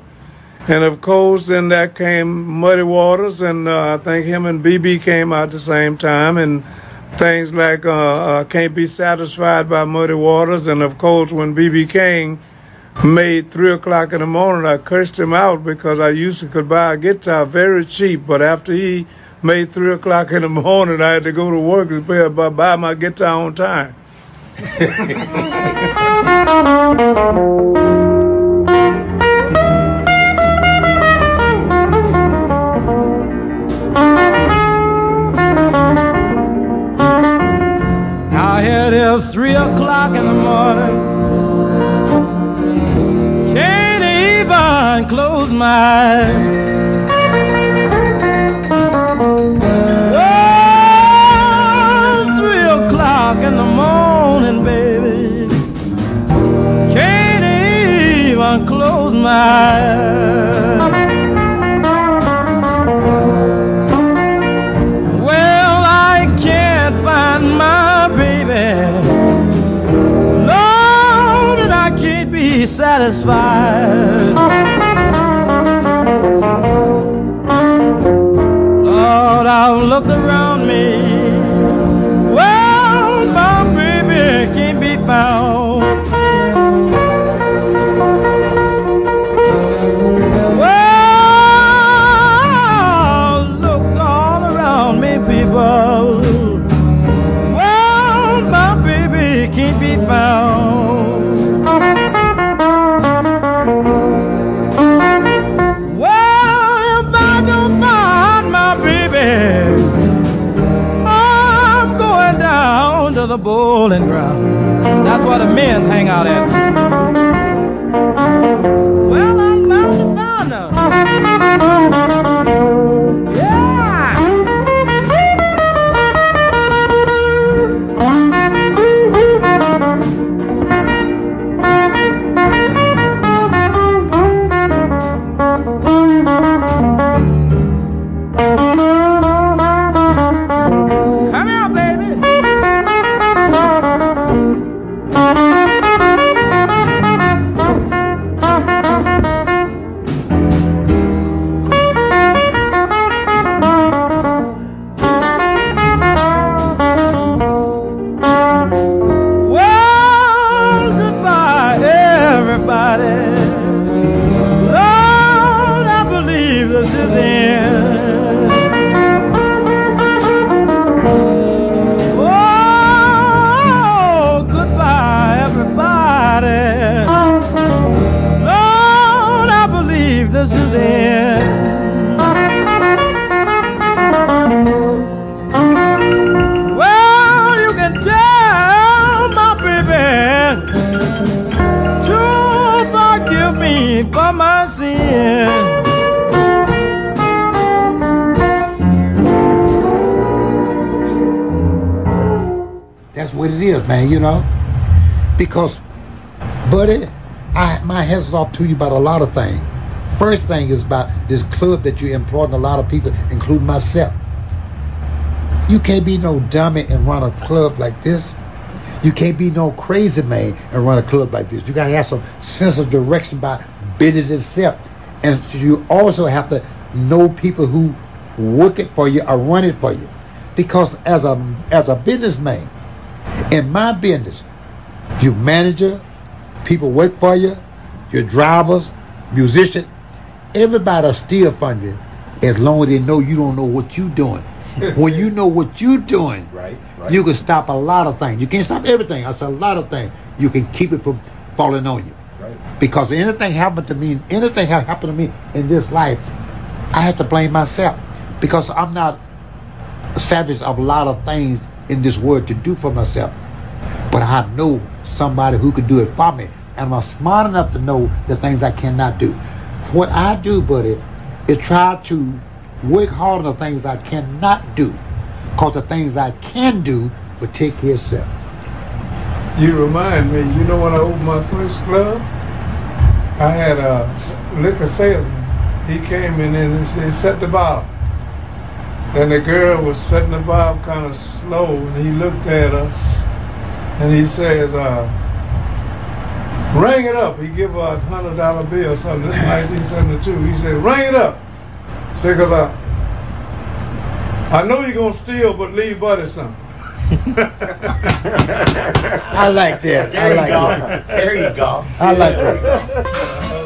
[SPEAKER 2] And of course, then that came Muddy Waters, and uh, I think him and BB came out the same time, and things like uh, uh, Can't Be Satisfied by Muddy Waters, and of course, when BB King made three o'clock in the morning. I cursed him out because I used to could buy a guitar very cheap, but after he made three o'clock in the morning, I had to go to work and pay, buy my guitar on time. <laughs>
[SPEAKER 6] close the bowling ground. That's where the men hang out at.
[SPEAKER 3] Buddy, I my head's off to you about a lot of things. First thing is about this club that you're employing a lot of people, including myself. You can't be no dummy and run a club like this. You can't be no crazy man and run a club like this. You gotta have some sense of direction by business itself. And you also have to know people who work it for you or run it for you. Because as a as a businessman, in my business, your manager, people work for you, your drivers, musician, everybody still you as long as they know you don't know what you're doing. <laughs> when you know what you're doing,
[SPEAKER 1] right, right,
[SPEAKER 3] you can stop a lot of things. You can't stop everything. That's a lot of things. You can keep it from falling on you.
[SPEAKER 1] Right.
[SPEAKER 3] Because anything happened to me, anything happened to me in this life, I have to blame myself. Because I'm not savage of a lot of things in this world to do for myself. But I know somebody who could do it for me. And I'm smart enough to know the things I cannot do. What I do, buddy, is try to work hard on the things I cannot do. Because the things I can do will take care of itself.
[SPEAKER 2] You remind me, you know when I opened my first club? I had a liquor salesman. He came in and he set the bar. And the girl was setting the bar kind of slow, and he looked at her and he says, uh, ring it up. He give her a hundred dollar bill, something, <laughs> 1972. He said, ring it up. Say, cause I, I know you're gonna steal, but leave Buddy some. <laughs>
[SPEAKER 3] I like that.
[SPEAKER 1] There
[SPEAKER 3] I like
[SPEAKER 1] you go.
[SPEAKER 3] that.
[SPEAKER 1] There you go.
[SPEAKER 3] I like that.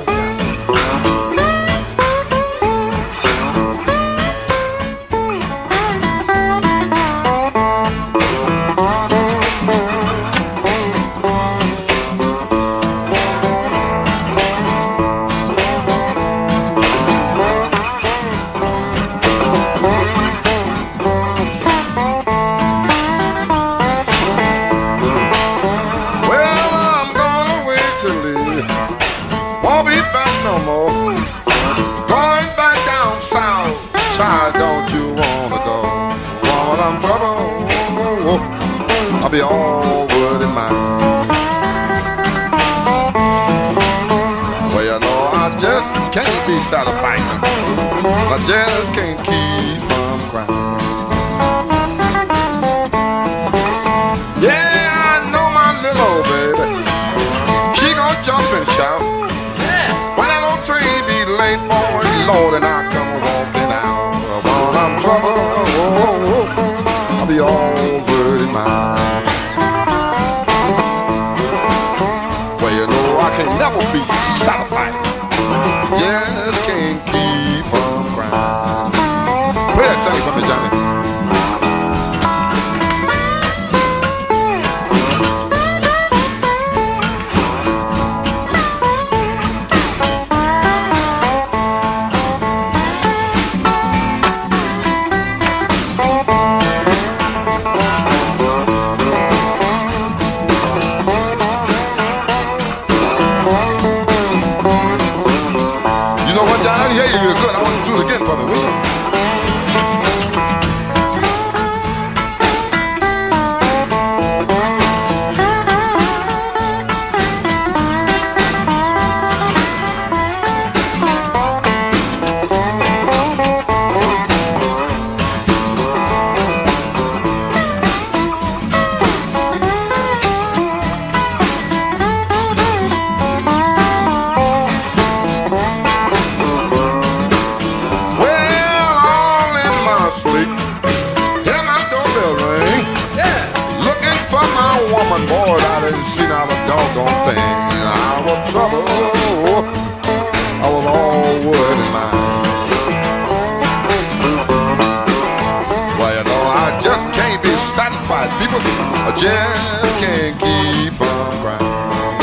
[SPEAKER 4] I just can't keep on crying.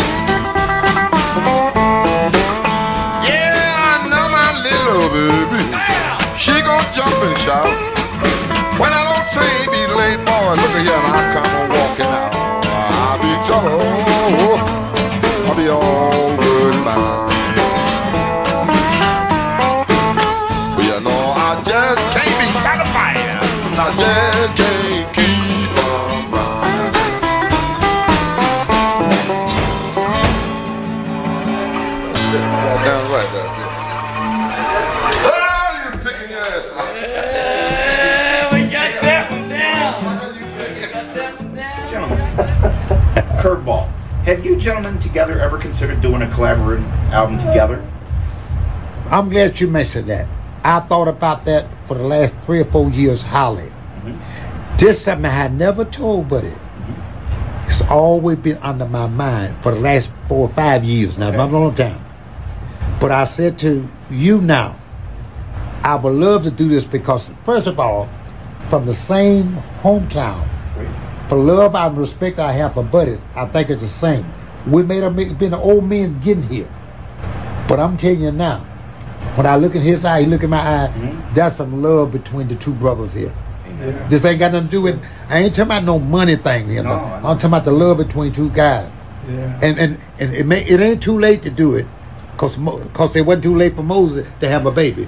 [SPEAKER 4] Yeah, I know my little baby. She gon' jump and shout.
[SPEAKER 1] Gentlemen together ever considered doing a collaborative album together?
[SPEAKER 3] I'm glad you mentioned that. I thought about that for the last three or four years, Holly. Mm-hmm. This is something I had never told Buddy. Mm-hmm. It's always been under my mind for the last four or five years now, not a long time. But I said to you now, I would love to do this because, first of all, from the same hometown, for love and respect I have for Buddy, I think it's the same. We made a been an old man getting here. But I'm telling you now, when I look in his eye, he look in my eye, mm-hmm. that's some love between the two brothers here.
[SPEAKER 2] Yeah.
[SPEAKER 3] This ain't got nothing to do with I ain't talking about no money thing here.
[SPEAKER 1] No,
[SPEAKER 3] No,
[SPEAKER 1] I
[SPEAKER 3] I'm talking about the love between two guys.
[SPEAKER 2] Yeah.
[SPEAKER 3] And and, and it may it ain't too late to do it. Cause, cause it wasn't too late for Moses to have a baby.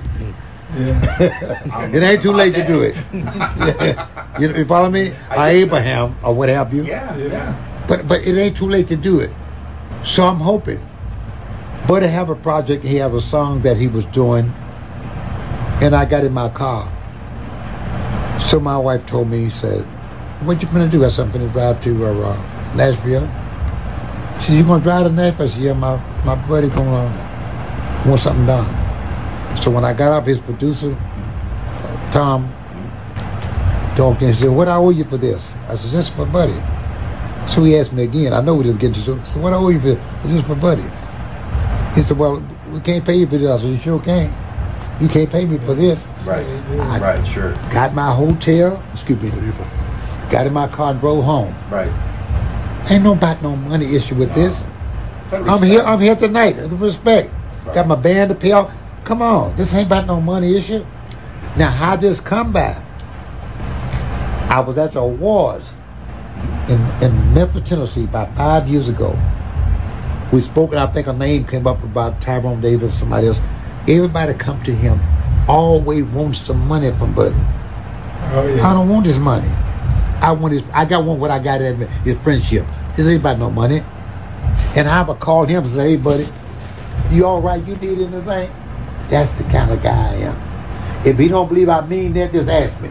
[SPEAKER 2] yeah. <laughs>
[SPEAKER 3] It ain't too late to do it. <laughs> you, know, you follow me?
[SPEAKER 1] I
[SPEAKER 3] Or
[SPEAKER 1] just-
[SPEAKER 3] Abraham or what have you.
[SPEAKER 1] Yeah,
[SPEAKER 2] Yeah.
[SPEAKER 3] But but it ain't too late to do it. So I'm hoping. Buddy have a project, he have a song that he was doing, and I got in my car. So my wife told me, he said, What you gonna do? I said, I'm gonna drive to uh, uh, Nashville. She said, You gonna drive to Nashville? I said, Yeah, my, my buddy gonna want something done. So when I got up, his producer, Tom, and said, What I owe you for this? I said, Just for Buddy. So he asked me again. I know we didn't get to so, so what I owe you for this is for Buddy. He said, Well, we can't pay you for this. I said, You sure can't. You can't pay me for this.
[SPEAKER 1] Right.
[SPEAKER 3] I
[SPEAKER 1] Right, sure.
[SPEAKER 3] got my hotel, excuse me, got in my car and drove home.
[SPEAKER 1] Right.
[SPEAKER 3] Ain't no about no money issue with this. I'm here I'm here tonight. Of respect. Got my band to pay off. Come on. This ain't about no money issue. Now how this come by? I was at the awards in, in Memphis, Tennessee about five years ago. We spoke and I think a name came up about Tyrone Davis, somebody else. Everybody come to him always wants some money from Buddy.
[SPEAKER 2] Oh
[SPEAKER 3] I don't want his money. I want his. I got one. What I got at his friendship. This ain't about no money. And I would call him and say, "Hey, buddy, you all right? You need anything?" That's the kind of guy I am. If he don't believe I mean that, just ask me.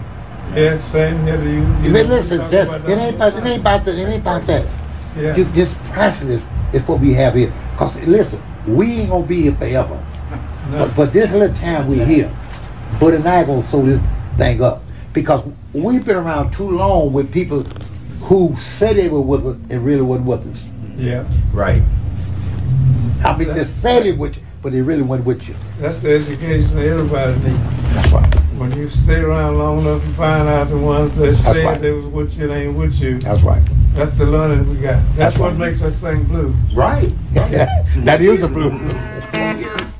[SPEAKER 2] Yeah. Same here to you. you
[SPEAKER 3] But listen,
[SPEAKER 2] talk
[SPEAKER 3] sis,
[SPEAKER 2] about
[SPEAKER 3] it ain't about. It ain't about that. It ain't about that.
[SPEAKER 2] Yeah.
[SPEAKER 3] You, this priceless is what we have here. Cause listen, we ain't gonna be here forever.
[SPEAKER 2] No.
[SPEAKER 3] But, but this little time we're here, Bud and I gonna sew this thing up because we've been around too long with people who said they were with us and really wasn't with us.
[SPEAKER 2] Yeah.
[SPEAKER 1] Right.
[SPEAKER 3] I mean, they said it with you, but they really wasn't with you.
[SPEAKER 2] That's the education that everybody needs.
[SPEAKER 3] That's right.
[SPEAKER 2] When you stay around long enough and find out the ones that said
[SPEAKER 3] right.
[SPEAKER 2] they was with you, they ain't with you.
[SPEAKER 3] That's right.
[SPEAKER 2] That's the learning we got. That's,
[SPEAKER 3] That's
[SPEAKER 2] what
[SPEAKER 3] right.
[SPEAKER 2] makes us sing blues.
[SPEAKER 1] Right. <laughs> <laughs>
[SPEAKER 3] that is the blue. <laughs>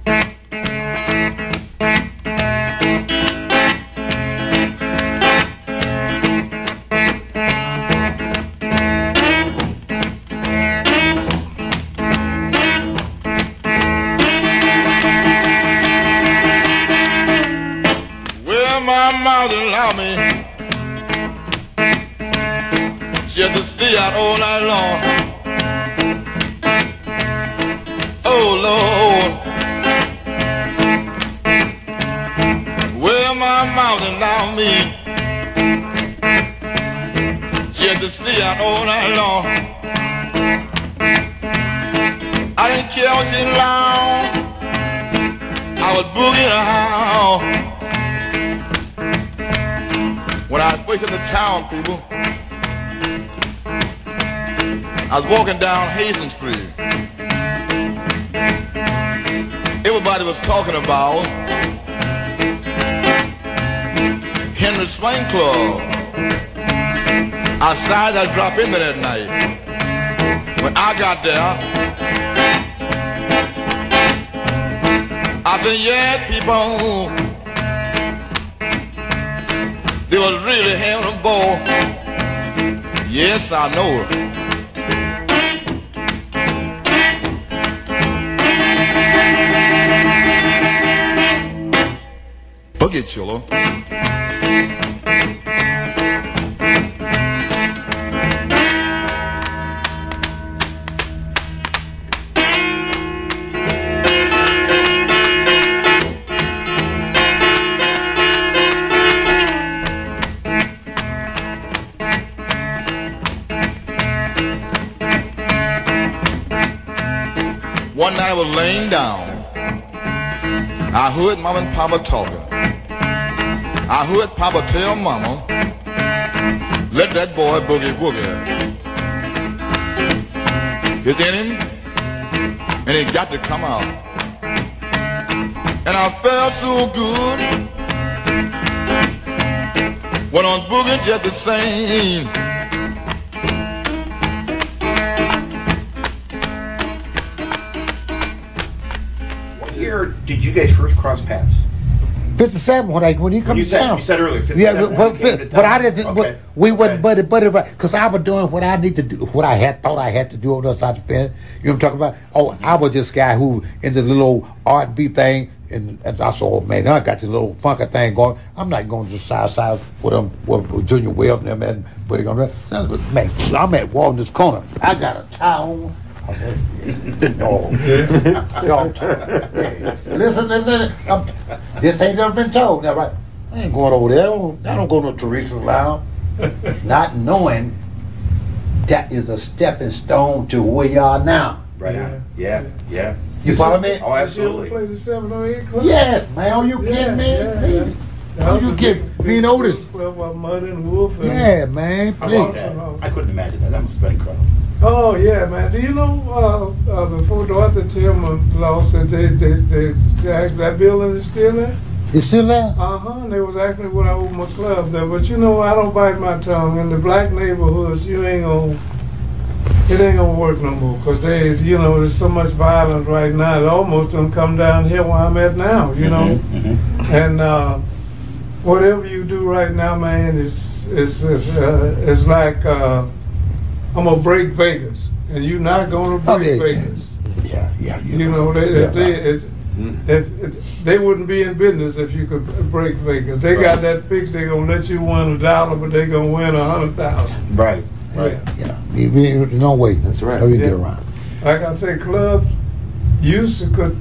[SPEAKER 5] Decided I'd drop in there that night. When I got there, I said, yeah, people, they was really having a ball. Yes, I know. Boogie Chillen. Heard Mama and Papa talking. I heard Papa tell Mama, let that boy boogie woogie. It's in him, and he got to come out. And I felt so good. Went on boogie just the same.
[SPEAKER 1] Cross paths?
[SPEAKER 3] 57 when I when he
[SPEAKER 1] When
[SPEAKER 3] comes
[SPEAKER 1] you said
[SPEAKER 3] down.
[SPEAKER 1] you said earlier, 57
[SPEAKER 3] Yeah, but,
[SPEAKER 1] he came to
[SPEAKER 3] but, but I didn't.
[SPEAKER 1] Okay.
[SPEAKER 3] But we
[SPEAKER 1] Okay.
[SPEAKER 3] wasn't buddy buddy because I was doing what I need to do, what I had thought I had to do on the other side of the fence. You know what I'm talking about? Oh, I was this guy who in the little R and B thing, and, and I saw oh man, I got this little funky thing going. I'm not going to the side side with them, with Junior Wells and them, and putting on that. Man, I'm at Walden's corner. I got a tie on. I said, no. <laughs> Y'all hey, Listen, listen. I'm, this ain't never been told. Now, right? I ain't going over there. I don't, I don't go to Theresa's Lounge. Not knowing that is a stepping stone to where you are now.
[SPEAKER 1] Right on. Yeah, yeah.
[SPEAKER 3] You follow me?
[SPEAKER 1] Oh, absolutely.
[SPEAKER 2] Play the 708 club?
[SPEAKER 3] Yes, man. Are you
[SPEAKER 2] Yeah,
[SPEAKER 3] kidding me?
[SPEAKER 2] yeah,
[SPEAKER 3] Please.
[SPEAKER 2] That
[SPEAKER 3] Are you
[SPEAKER 2] a
[SPEAKER 3] kidding?
[SPEAKER 2] big- big
[SPEAKER 3] Being Otis.
[SPEAKER 2] Club Mud and Wolf. And,
[SPEAKER 3] Yeah, man.
[SPEAKER 1] How about
[SPEAKER 3] Please.
[SPEAKER 1] that? I couldn't imagine that. That must have been incredible.
[SPEAKER 2] Oh yeah, man. Do you know uh, uh, before Dorothy Tillman lost it, they, they, they, they, that building is still there?
[SPEAKER 3] You still there?
[SPEAKER 2] Uh huh. They was actually when I opened my club there. But you know, I don't bite my tongue. In the black neighborhoods, you ain't gonna, it ain't gonna work no more. Cause they, you know, there's so much violence right now. It almost done come down here where I'm at now. You know,
[SPEAKER 1] Mhm.
[SPEAKER 2] and uh, whatever you do right now, man, is is is uh, it's like uh, I'm gonna break Vegas, and you're not gonna break
[SPEAKER 3] Oh, yeah, yeah.
[SPEAKER 2] Vegas.
[SPEAKER 3] Yeah, yeah.
[SPEAKER 2] You know, they,
[SPEAKER 3] Yeah,
[SPEAKER 2] if they,
[SPEAKER 3] right.
[SPEAKER 2] if, if, if they wouldn't be in business if you could break Vegas. They got that fixed. They're gonna let you win a dollar, but they're gonna win a hundred thousand.
[SPEAKER 1] Right.
[SPEAKER 2] Right.
[SPEAKER 3] Yeah. You- you- There's no way.
[SPEAKER 7] That's right.
[SPEAKER 3] How you get around?
[SPEAKER 2] Like I say, clubs used to could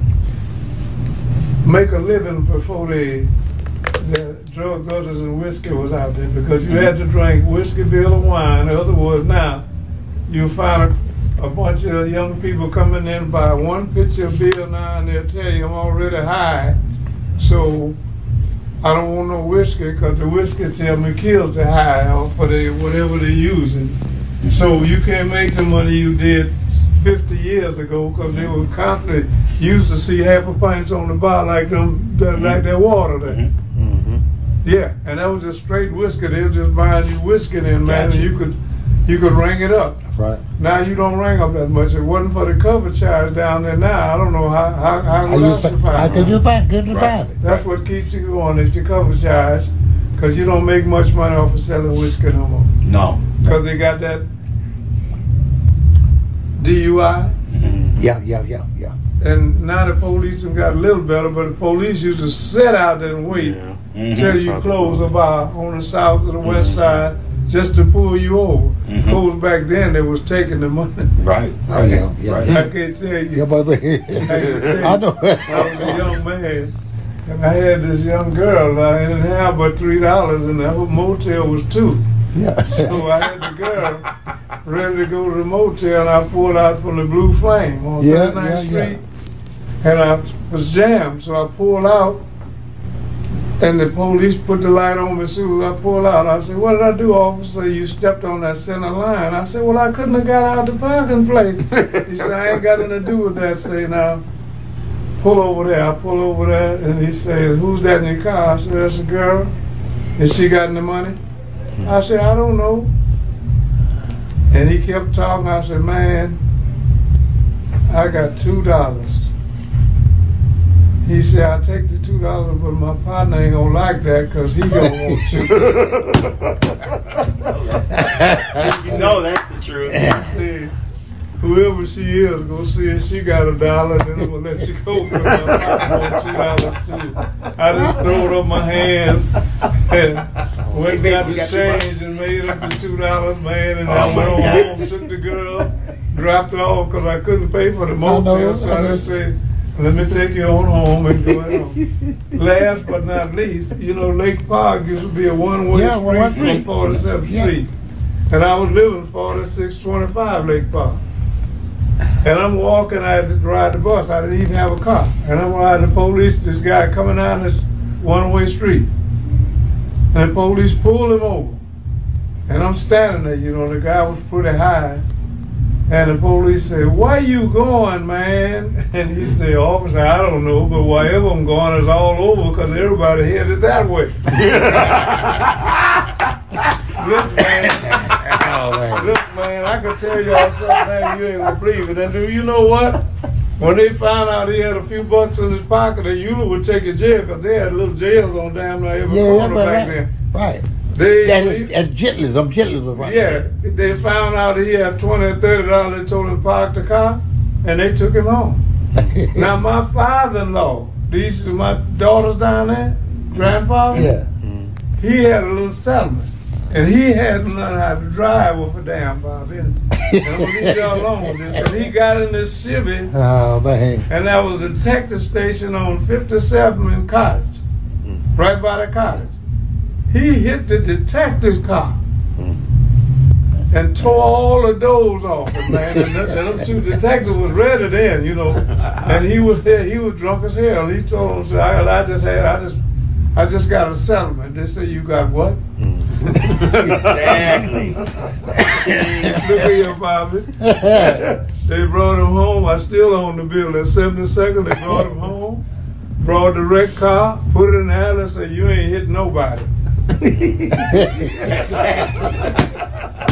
[SPEAKER 2] make a living before the the drugs, others, and whiskey was out there because you had to drink whiskey, beer, or wine. In other words, now you find a, a bunch of young people coming in buy one pitcher of beer now, and they'll tell you I'm already high, so I don't want no whiskey because the whiskey tell me kills the high or for the whatever they're using. So you can't make the money you did 50 years ago because they were constantly used to see half a pints on the bar like them, the- like that water there.
[SPEAKER 1] Mhm.
[SPEAKER 3] Mm-hmm.
[SPEAKER 2] Yeah, and that was just straight whiskey. They was just buying you whiskey then, man,
[SPEAKER 1] Gotcha.
[SPEAKER 2] and you could you could ring it up.
[SPEAKER 3] Right.
[SPEAKER 2] Now you don't ring up that much. It wasn't for the cover charge down there. Now I don't know how how how
[SPEAKER 3] How
[SPEAKER 2] would
[SPEAKER 3] you
[SPEAKER 2] I survive.
[SPEAKER 3] how can you find good to
[SPEAKER 1] Right.
[SPEAKER 3] find it?
[SPEAKER 2] That's what keeps you going is the cover charge, because you don't make much money off of selling whiskey no more.
[SPEAKER 1] No.
[SPEAKER 2] Because they got that DUI,
[SPEAKER 3] Yeah, yeah, yeah, yeah.
[SPEAKER 2] and now the police have got a little better, but the police used to sit out there and wait
[SPEAKER 1] Mhm.
[SPEAKER 2] till you close a bar on the south or the west side just to pull you over.
[SPEAKER 1] Mhm.
[SPEAKER 2] Because back then they was taking the money.
[SPEAKER 1] Right.
[SPEAKER 3] Oh,
[SPEAKER 1] Right.
[SPEAKER 3] yeah, yeah.
[SPEAKER 1] Right.
[SPEAKER 2] I can't tell you.
[SPEAKER 3] Yeah, but, but I <laughs> know.
[SPEAKER 2] I was a young man, and I had this young girl. I didn't have but three dollars, and the motel was two.
[SPEAKER 3] yeah. <laughs>
[SPEAKER 2] So I had the girl ready to go to the motel, and I pulled out from the Blue Flame on
[SPEAKER 3] Yeah,
[SPEAKER 2] 39th
[SPEAKER 3] yeah, yeah.
[SPEAKER 2] Street, and I was jammed. So I pulled out, And the police put the light on me as soon as I pulled out. I said, what did I do, officer? You stepped on that center line. I said, well, I couldn't have got out the parking place. he said, I ain't got nothing to do with that. Say, now, pull over there. I pull over there, and he said, who's that in your car? I said, that's a girl. And she got the money? I said, I don't know. And he kept talking. I said, man, I got two dollars. He said, I'll take the two dollars, but my partner ain't gonna like that because he gonna want <laughs> to.
[SPEAKER 8] You know that's the truth.
[SPEAKER 2] I said, whoever she is, go see if she got a dollar, then I'm gonna let you go. But my partner want two dollars too. I just threw it up my hand and went and got the
[SPEAKER 8] got
[SPEAKER 2] change and made up the two dollars, man, and
[SPEAKER 8] Oh,
[SPEAKER 2] I went
[SPEAKER 8] my
[SPEAKER 2] on
[SPEAKER 8] God.
[SPEAKER 2] home, took the girl, dropped her off because I couldn't pay for the motel, so
[SPEAKER 3] I
[SPEAKER 2] I just said, let me take you on home and go home. <laughs> Last but not least, you know, Lake Park used to be a one-way
[SPEAKER 3] Yeah, one-way
[SPEAKER 2] street from
[SPEAKER 3] street.
[SPEAKER 2] 47th
[SPEAKER 3] Yeah.
[SPEAKER 2] Street. And I was living 4625 Lake Park. And I'm walking, I had to ride the bus. I didn't even have a car. And I'm riding the police, this guy coming down this one-way street. And the police pulled him over. And I'm standing there, you know, the guy was pretty high. And the police said, where you going, man? <laughs> And he said, officer, I don't know, but wherever I'm going is all over because everybody headed that way. <laughs> Look, man.
[SPEAKER 3] Oh, man.
[SPEAKER 2] Look, man, I can tell y'all something man, you ain't gonna believe it. And do you know what? When they found out he had a few bucks in his pocket, they usually would take his jail because they had little jails on damn near every
[SPEAKER 3] Yeah,
[SPEAKER 2] corner back
[SPEAKER 3] right,
[SPEAKER 2] then.
[SPEAKER 3] right.
[SPEAKER 2] They,
[SPEAKER 3] that's Jitley's. I'm was right.
[SPEAKER 2] yeah, they found out he had twenty or thirty dollars. They told him to park the car, and they took him home. <laughs> now my father-in-law, these are my daughters down there, grandfather,
[SPEAKER 3] yeah.
[SPEAKER 2] he had a little settlement. And he hadn't learned how to drive with a damn Bob in it. <laughs> And leave y'all alone with this. And he got in this Chevy,
[SPEAKER 3] Oh, man.
[SPEAKER 2] and that was the detective station on 57 in Cottage, right by the cottage. He hit the detective's car hmm. and tore all the doors off it, man. And, th- and them two detectives was ready then, you know. And he was there, he was drunk as hell. He told them, "Say, I, I just had, I just, I just got a settlement. They said, you got what?
[SPEAKER 8] Exactly.
[SPEAKER 2] Look at here, Bobby. They brought him home. I still own the building. 72nd, they brought him home. Brought the wrecked car, put it in the alley, and said, you ain't hit nobody.
[SPEAKER 1] Tonight. <laughs>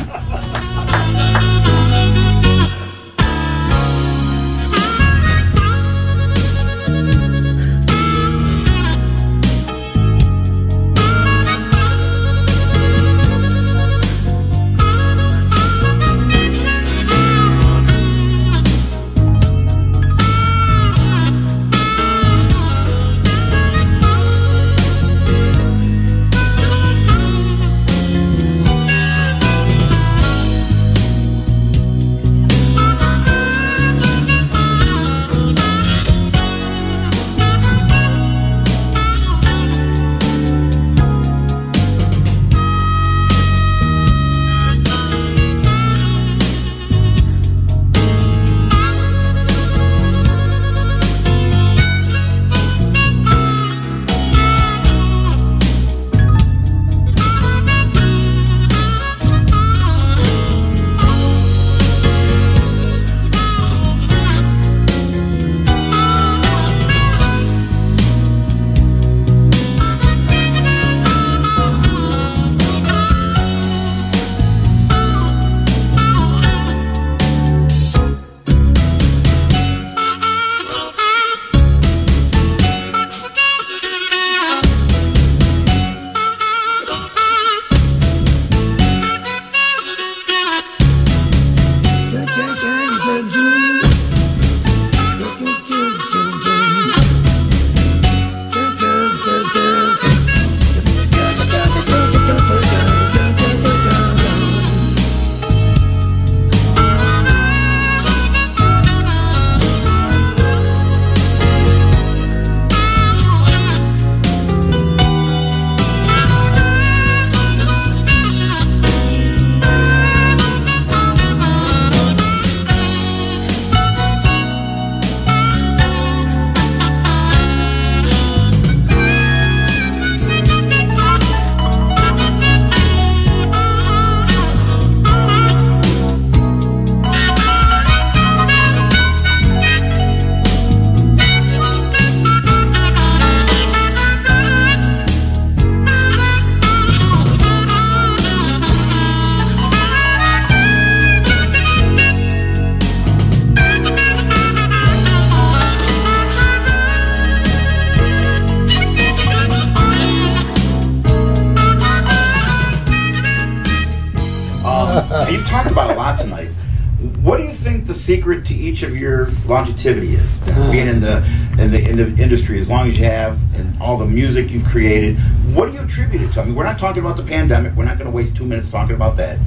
[SPEAKER 1] each of your longevity is? Being in the in the in the industry as long as you have, and all the music you've created, what do you attribute it to? I mean, we're not talking about the pandemic. We're not going to waste two minutes talking about that.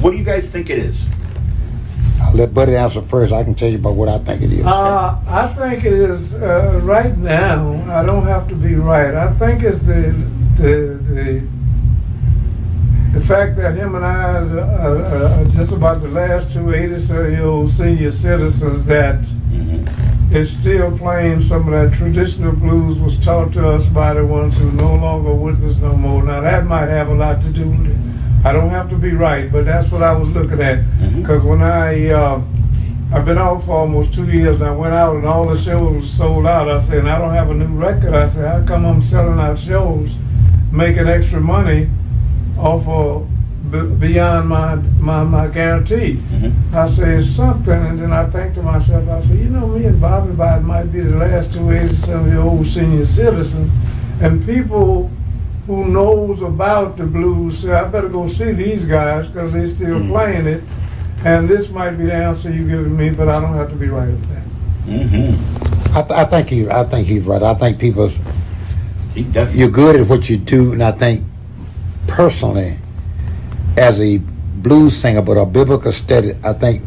[SPEAKER 1] What do you guys think it is?
[SPEAKER 3] I'll let Buddy answer first. I can tell you about what I think it is.
[SPEAKER 2] Uh, I think it is uh, right now. I don't have to be right. I think it's the the the, the fact that him and I are, are, are just about the last two 87 year old senior citizens that is still playing some of that traditional blues was taught to us by the ones who no longer with us no more. Now that might have a lot to do with it. I don't have to be right, but that's what I was looking at. Because when I uh, I've been out for almost two years and I went out and all the shows were sold out. I said, and I don't have a new record. I said, how come I'm selling out shows, making extra money off of b- beyond my, my, my guarantee?
[SPEAKER 1] Mhm.
[SPEAKER 2] I say it's something, and then I think to myself, I say, you know, me and Bobby Biden might be the last two 87 year old senior citizens, and people who knows about the blues say, I better go see these guys because they're still
[SPEAKER 1] Mhm.
[SPEAKER 2] playing it, and this might be the answer you giving me, but I don't have to be right with that.
[SPEAKER 1] Mm-hmm.
[SPEAKER 3] I, th- I think he, I think he's right. I think people,
[SPEAKER 1] He
[SPEAKER 3] you're good at what you do, and I think personally, as a blues singer, but a biblical study, I think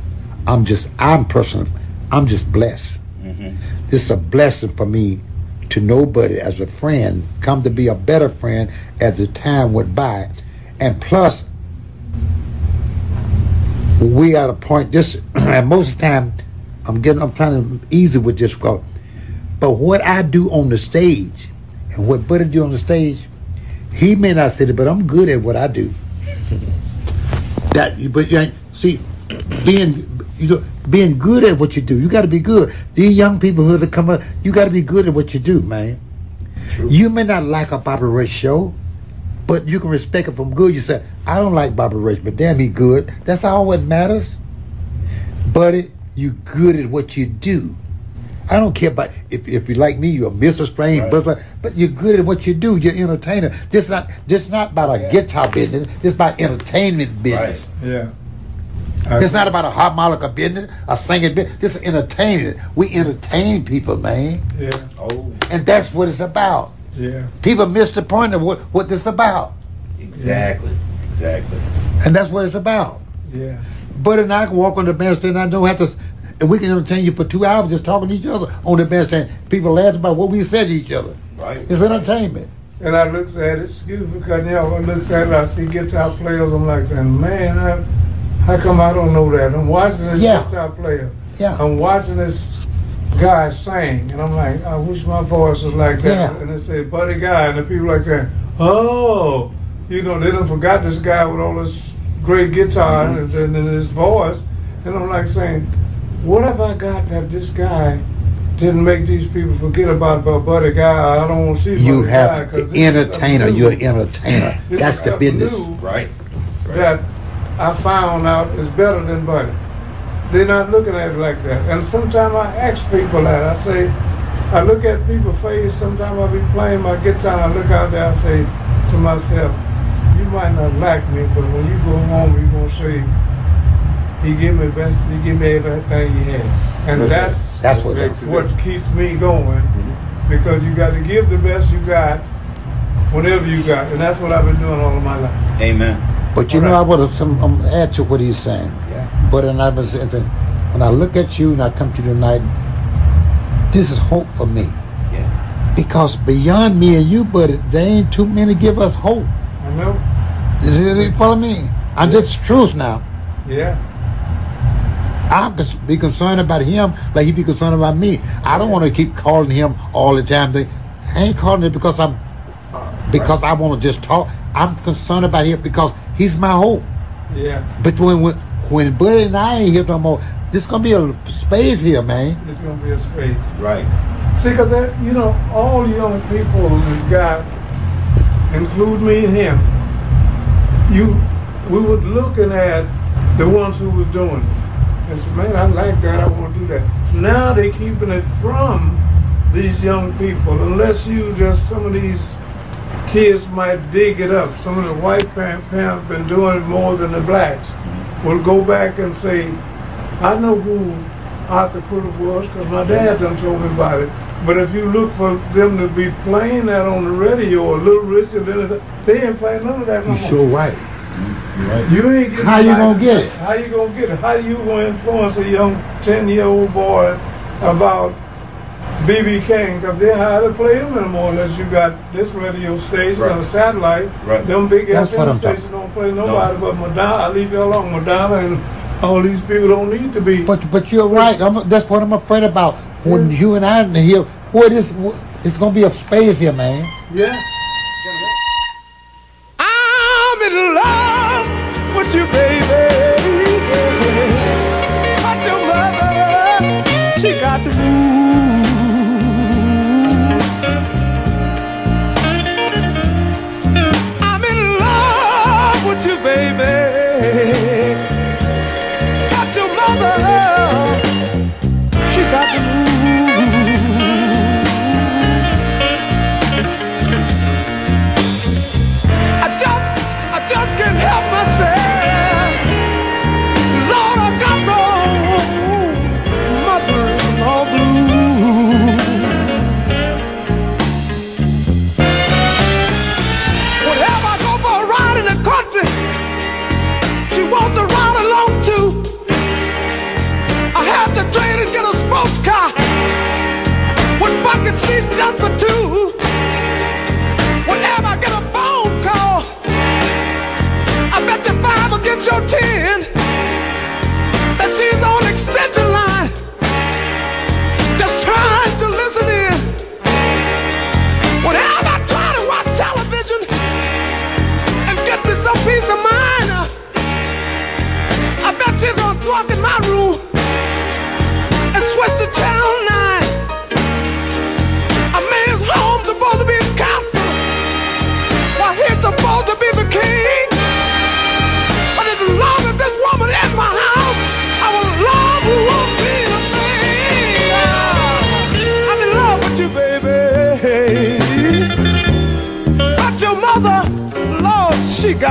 [SPEAKER 3] I'm just, I'm personally, I'm just blessed.
[SPEAKER 1] Mhm.
[SPEAKER 3] This is a blessing for me to nobody as a friend, come to be a better friend as the time went by. And plus, we at a point, this, <clears throat> and most of the time, I'm getting, I'm trying to easy with this, but what I do on the stage and what Buddy do on the stage, he may not say it, but I'm good at what I do. That, but you see, being you know, being good at what you do, you got to be good. These young people who are come up, you got to be good at what you do, man.
[SPEAKER 1] True.
[SPEAKER 3] You may not like a Bobby Ray show, but you can respect it from good. You say, I don't like Bobby Ray, but damn, he good. That's all what matters. Buddy, you good at what you do. I don't care about if, if you like me, you're Mr. Strange,
[SPEAKER 1] Right.
[SPEAKER 3] but but you're good at what you do. You're entertainer. This not this not about a guitar business. This about entertainment business.
[SPEAKER 2] Yeah.
[SPEAKER 3] It's not about a harmonica business, a singing business. This is entertaining. We entertain people, man,
[SPEAKER 2] Yeah,
[SPEAKER 1] Oh,
[SPEAKER 3] and that's what it's about.
[SPEAKER 2] yeah.
[SPEAKER 3] People miss the point of what what this about,
[SPEAKER 1] exactly. Exactly.
[SPEAKER 3] and that's what it's about.
[SPEAKER 2] Yeah.
[SPEAKER 3] Buddy and I can walk on the bandstand. I don't have to, and we can entertain you for two hours just talking to each other on the bandstand. People laugh about what we said to each other.
[SPEAKER 1] Right.
[SPEAKER 3] It's entertainment.
[SPEAKER 2] And I looks at it, excuse me for cutting you off, I looks at it, I see guitar players, I'm like saying, man, how, how come I don't know that? I'm watching this
[SPEAKER 3] Yeah.
[SPEAKER 2] guitar player.
[SPEAKER 3] Yeah.
[SPEAKER 2] I'm watching this guy sing, and I'm like, I wish my voice was like that.
[SPEAKER 3] Yeah.
[SPEAKER 2] And they say, buddy guy, and the people like saying, oh, you know, they done forgot this guy with all this great guitar
[SPEAKER 3] Mm-hmm.
[SPEAKER 2] and, and his voice. And I'm like saying, what have I got that this guy didn't make these people forget about, about Buddy Guy? I don't want to see
[SPEAKER 3] You
[SPEAKER 2] Buddy Guy,
[SPEAKER 3] have
[SPEAKER 2] 'cause
[SPEAKER 3] the
[SPEAKER 2] this
[SPEAKER 3] entertainer. You're an entertainer.
[SPEAKER 2] This
[SPEAKER 3] That's the business.
[SPEAKER 2] new
[SPEAKER 1] Right.
[SPEAKER 2] That I found out is better than Buddy. They're not looking at it like that. And sometimes I ask people that. I say, I look at people's face. Sometimes I be playing my guitar and I look out there and say to myself, you might not like me, but when you go home, you're going to say, he give me best, he give me everything he had. And that's,
[SPEAKER 3] That's what
[SPEAKER 2] what keeps me going because you got to give the best you got, whatever you got. And that's what I've been doing all of my life.
[SPEAKER 1] Amen.
[SPEAKER 3] But you know, I would have some um, add to what he's saying.
[SPEAKER 1] Yeah.
[SPEAKER 3] But and I was saying, when I look at you and I come to you tonight, this is hope for me.
[SPEAKER 1] Yeah.
[SPEAKER 3] Because beyond me and you, buddy, there ain't too many give us hope.
[SPEAKER 2] I know.
[SPEAKER 3] Is it you follow me? And that's the truth now.
[SPEAKER 2] Yeah.
[SPEAKER 3] I cons- be concerned about him like he be concerned about me. I don't want to keep calling him all the time. They- I ain't calling it because I'm uh, because I want to just talk. I'm concerned about him because he's my hope.
[SPEAKER 2] Yeah.
[SPEAKER 3] But when when, when Buddy and I ain't here no more, this gonna be a space here, man.
[SPEAKER 2] It's going to be a space.
[SPEAKER 1] Right.
[SPEAKER 2] See, because, you know, all the young people this guy, include me and him, you, we were looking at the ones who was doing it. And said, man, I like that. I want to do that. Now they're keeping it from these young people, unless you just some of these kids might dig it up. Some of the white parents have been doing it more than the blacks. Will go back and say, I know who Arthur Pruitt was because my dad done told me about it. But if you look for them to be playing that on the radio or Little Richard, they ain't playing none of that no
[SPEAKER 3] You
[SPEAKER 2] more.
[SPEAKER 3] sure right.
[SPEAKER 2] You ain't getting
[SPEAKER 3] How you
[SPEAKER 2] like-
[SPEAKER 3] gonna get it?
[SPEAKER 2] How you gonna get it? How you gonna influence a young ten year old boy about BB King? Cause they hardly play him anymore unless you got this radio station or
[SPEAKER 1] Right.
[SPEAKER 2] satellite.
[SPEAKER 1] Right.
[SPEAKER 2] Them big
[SPEAKER 3] That's
[SPEAKER 2] FM stations don't play nobody but Madonna. I leave you alone, Madonna, and all these people don't need to be.
[SPEAKER 3] But but you're right. I'm, that's what I'm afraid about. When
[SPEAKER 2] Yeah.
[SPEAKER 3] you and I in here, what is what, it's gonna be a space here, man.
[SPEAKER 2] yeah.
[SPEAKER 4] You, baby.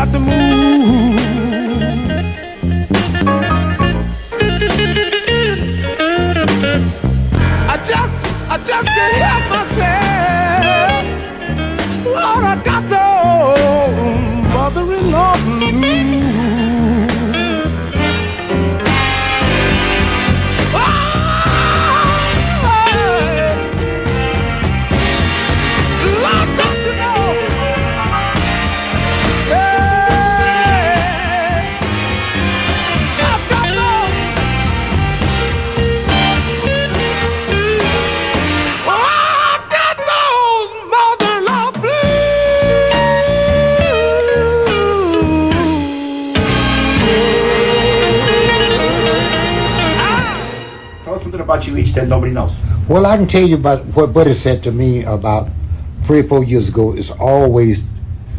[SPEAKER 4] Got move. I just, I just can't
[SPEAKER 1] about you each that nobody knows.
[SPEAKER 3] Well, I can tell you about what Buddy said to me about three or four years ago. Is always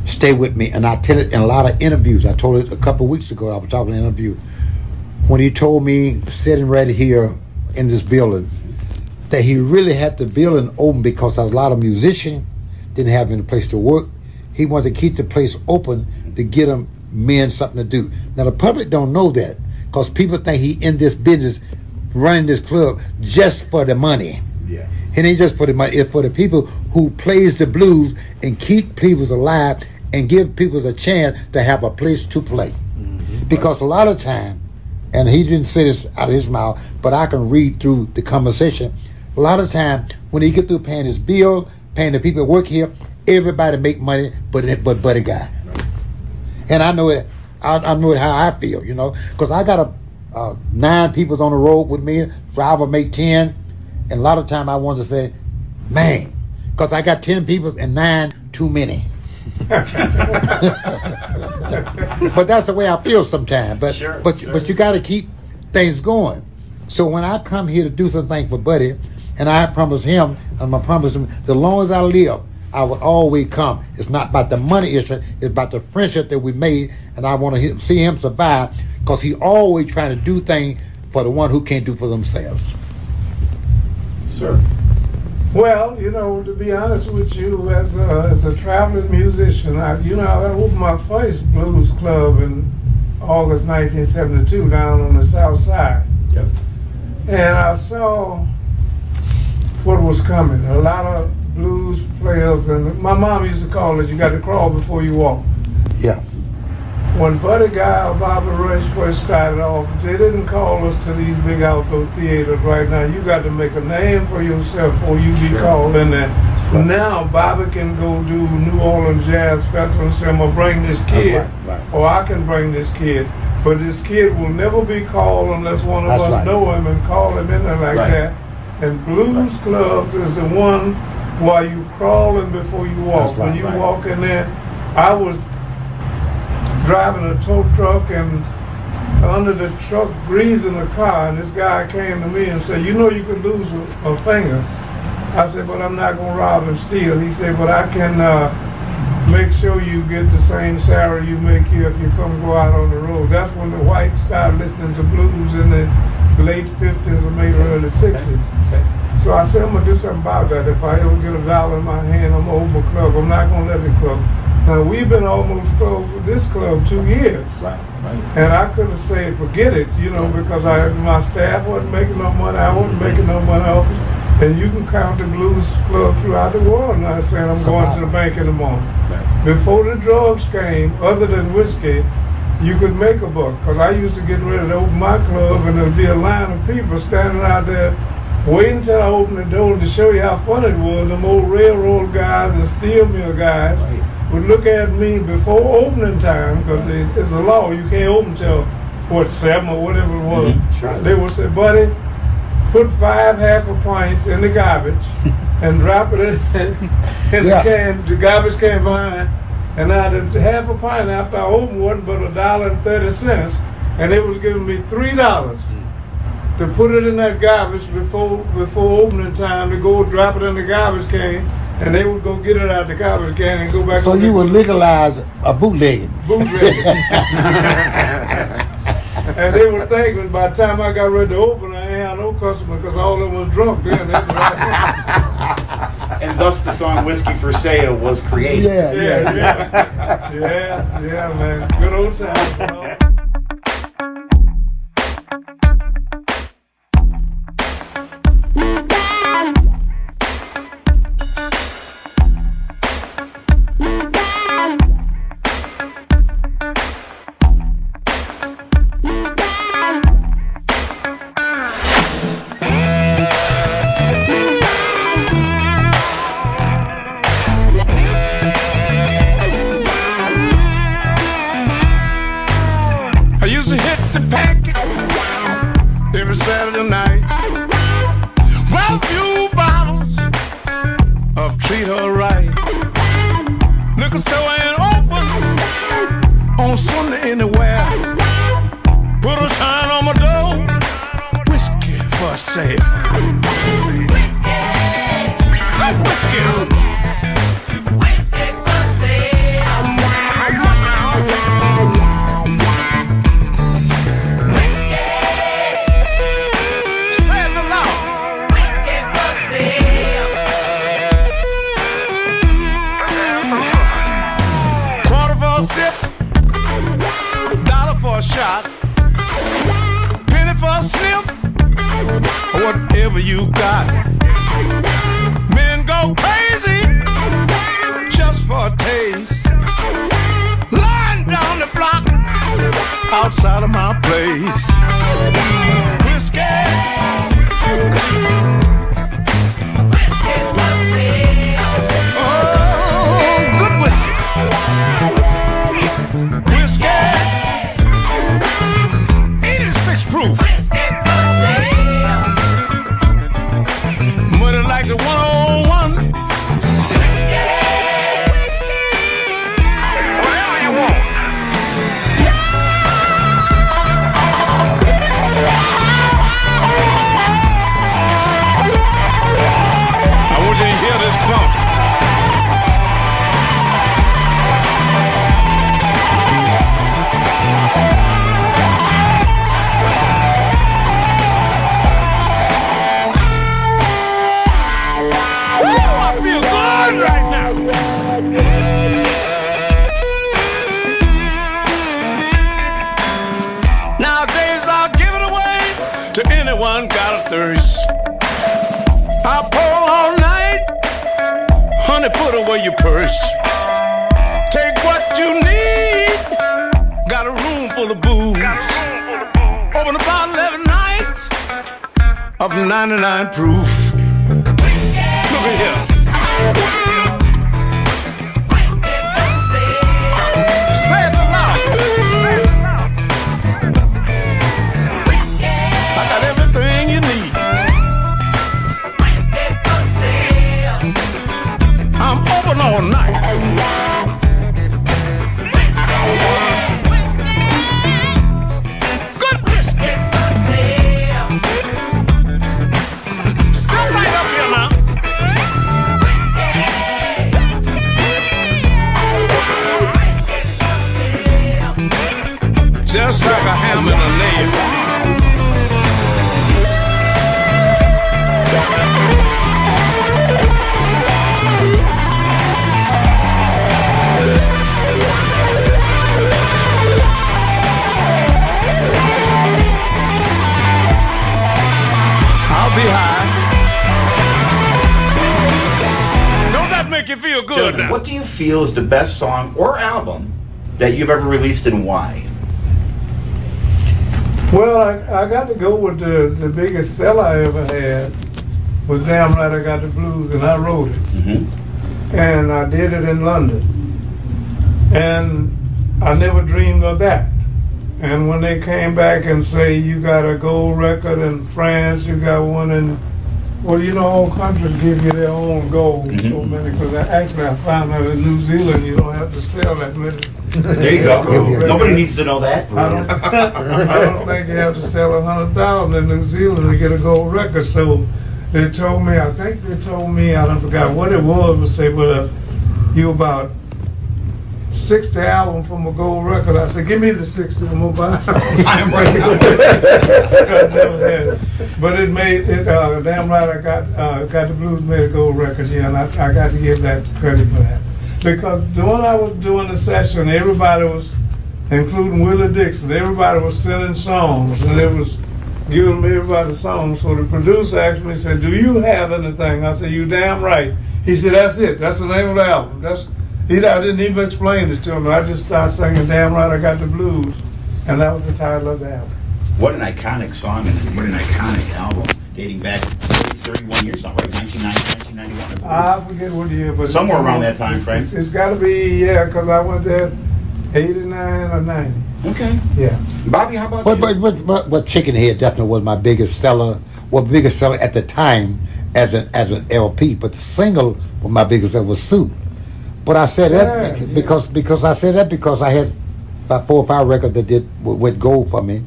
[SPEAKER 3] stay with me, and I tell it in a lot of interviews. I told it a couple weeks ago. I was talking in an interview when he told me sitting right here in this building that he really had the building open because a lot of musicians didn't have any place to work. He wanted to keep the place open to get them men something to do. Now the public don't know that because people think he in this business running this club just for the money.
[SPEAKER 1] Yeah.
[SPEAKER 3] It ain't just for the money. It's for the people who plays the blues and keep people alive and give people a chance to have a place to play. Mm-hmm. Because a lot of time, and he didn't say this out of his mouth, but I can read through the conversation. A lot of time when he get through paying his bill, paying the people that work here, everybody make money, but it but Buddy Guy. And I know it. I, I know it how I feel, you know, because I got a uh, nine people on the road with me. Five will make ten, and a lot of time I want to say, man, because I got ten people and nine too many. <laughs> but that's the way I feel sometimes. But
[SPEAKER 1] Sure,
[SPEAKER 3] but
[SPEAKER 1] sure.
[SPEAKER 3] but you got to keep things going. So when I come here to do something for Buddy, and I promise him, I'm gonna promise him, as long as I live, I would always come. It's not about the money issue; it's about the friendship that we made, and I want to see him survive because he always trying to do things for the one who can't do for themselves.
[SPEAKER 1] Sir.
[SPEAKER 2] Well, you know, to be honest with you, as a, as a traveling musician, I, you know, I opened my first blues club in August 1972 down on the south side.
[SPEAKER 3] Yep.
[SPEAKER 2] And I saw what was coming. A lot of blues players, and my mom used to call it, you got to crawl before you walk.
[SPEAKER 3] Yeah.
[SPEAKER 2] When Buddy Guy or Bobby Rush first started off, they didn't call us to these big outdoor theaters right now. You got to make a name for yourself before you be called in there. Now Bobby can go do New Orleans Jazz Festival and say, I'm gonna bring this kid,
[SPEAKER 3] right, right.
[SPEAKER 2] or I can bring this kid. But this kid will never be called unless one of
[SPEAKER 3] That's
[SPEAKER 2] us
[SPEAKER 3] right.
[SPEAKER 2] know him and call him in there like
[SPEAKER 3] Right.
[SPEAKER 2] that. And blues clubs is the one while you crawling before you walk.
[SPEAKER 3] That's
[SPEAKER 2] when you
[SPEAKER 3] right.
[SPEAKER 2] walk in there, I was driving a tow truck and under the truck greasing the car and this guy came to me and said, you know you could lose a, a finger. I said, but I'm not gonna rob and steal. He said, but I can uh, make sure you get the same salary you make here if you come go out on the road. That's when the whites started listening to blues in the late 50s or maybe early 60s.
[SPEAKER 3] Okay.
[SPEAKER 2] So I said, I'm gonna do something about that. If I ever get a dollar in my hand, I'm gonna open a club. I'm not gonna let it close. Now we've been almost closed with this club two years.
[SPEAKER 3] Right, right.
[SPEAKER 2] And I could have said, forget it, you know, because I my staff wasn't making no money, I wasn't making no money off it. And you can count the blues club throughout the world now saying I'm going to the bank in the morning. Before the drugs came, other than whiskey, you could make a buck. Because I used to get ready to open my club and there'd be a line of people standing out there waiting until I opened the door to show you how fun it was. Them old railroad guys and steel mill guys
[SPEAKER 3] Right.
[SPEAKER 2] would look at me before opening time because it's a law. You can't open till, what, 7 or whatever it was.
[SPEAKER 3] Mhm.
[SPEAKER 2] They would say, buddy, put five half a pints in the garbage <laughs> and drop it in, <laughs> in
[SPEAKER 3] Yeah.
[SPEAKER 2] the can, the garbage can behind. And now the half a pint after I opened wasn't but a dollar and thirty cents, and they was giving me three dollars to put it in that garbage before before opening time to go drop it in the garbage can, and they would go get it out the garbage can and go back.
[SPEAKER 3] So
[SPEAKER 2] on
[SPEAKER 3] you
[SPEAKER 2] the
[SPEAKER 3] would legalize a bootlegging.
[SPEAKER 2] bootleg. <laughs> and they were thinking by the time I got ready to open, I ain't had no customer because all of them was drunk then. <laughs>
[SPEAKER 1] And thus the song Whiskey for Sale was created.
[SPEAKER 3] Yeah,
[SPEAKER 2] Yeah,
[SPEAKER 3] yeah.
[SPEAKER 2] yeah, yeah, yeah, man. Good old times.
[SPEAKER 6] Just like
[SPEAKER 2] a ham and a nail. I'll be high. Don't that make you feel good now?
[SPEAKER 1] what do you feel is the best song or album that you've ever released and why?
[SPEAKER 2] Well, I, I got to go with the, the biggest seller I ever had was Damn Right I Got the Blues, and I wrote it.
[SPEAKER 1] Mm-hmm.
[SPEAKER 2] And I did it in London. And I never dreamed of that. And when they came back and say, you got a gold record in France, you got one in, well, you know, all countries give you their own gold. So
[SPEAKER 1] Mhm.
[SPEAKER 2] many, because actually I found out in New Zealand you don't have to sell that many.
[SPEAKER 1] There you go. Nobody needs to know that.
[SPEAKER 2] I don't, <laughs> I don't think you have to sell a hundred thousand in New Zealand to get a gold record. So they told me, I think they told me, I don't forgot what it was, but say, but uh, you about sixty albums from a gold record. I said, give me the sixty, I'm gonna buy.
[SPEAKER 1] I'm <laughs> right now.
[SPEAKER 2] I never had it. But it made it. Uh, damn right, I got uh, got the blues made a gold record. Yeah, and I, I got to give that credit for that because when I was doing the session, everybody was, including Willie Dixon, everybody was sending songs, and it was giving me everybody songs. So the producer asked me, said, "Do you have anything?" I said, "You damn right." He said, "That's it. That's the name of the album." That's he. I didn't even explain it to him. I just started singing, "Damn right, I got the blues," and that was the title of the album.
[SPEAKER 1] What an iconic song and what an iconic album dating back 31 years now, right? 1990, 1991. I
[SPEAKER 2] I forget what year, but
[SPEAKER 1] Somewhere around that time frame.
[SPEAKER 2] It's, it's got to be yeah, because I went there '89 or '90.
[SPEAKER 1] Okay.
[SPEAKER 2] Yeah.
[SPEAKER 1] Bobby, how about
[SPEAKER 3] But
[SPEAKER 1] you?
[SPEAKER 3] but but but, but Chicken Head definitely was my biggest seller. Was biggest seller at the time as an as an LP. But the single was my biggest seller was Sue. But I said that
[SPEAKER 2] Yeah, yeah.
[SPEAKER 3] because because I said that because I had about four or five records that did went gold for me.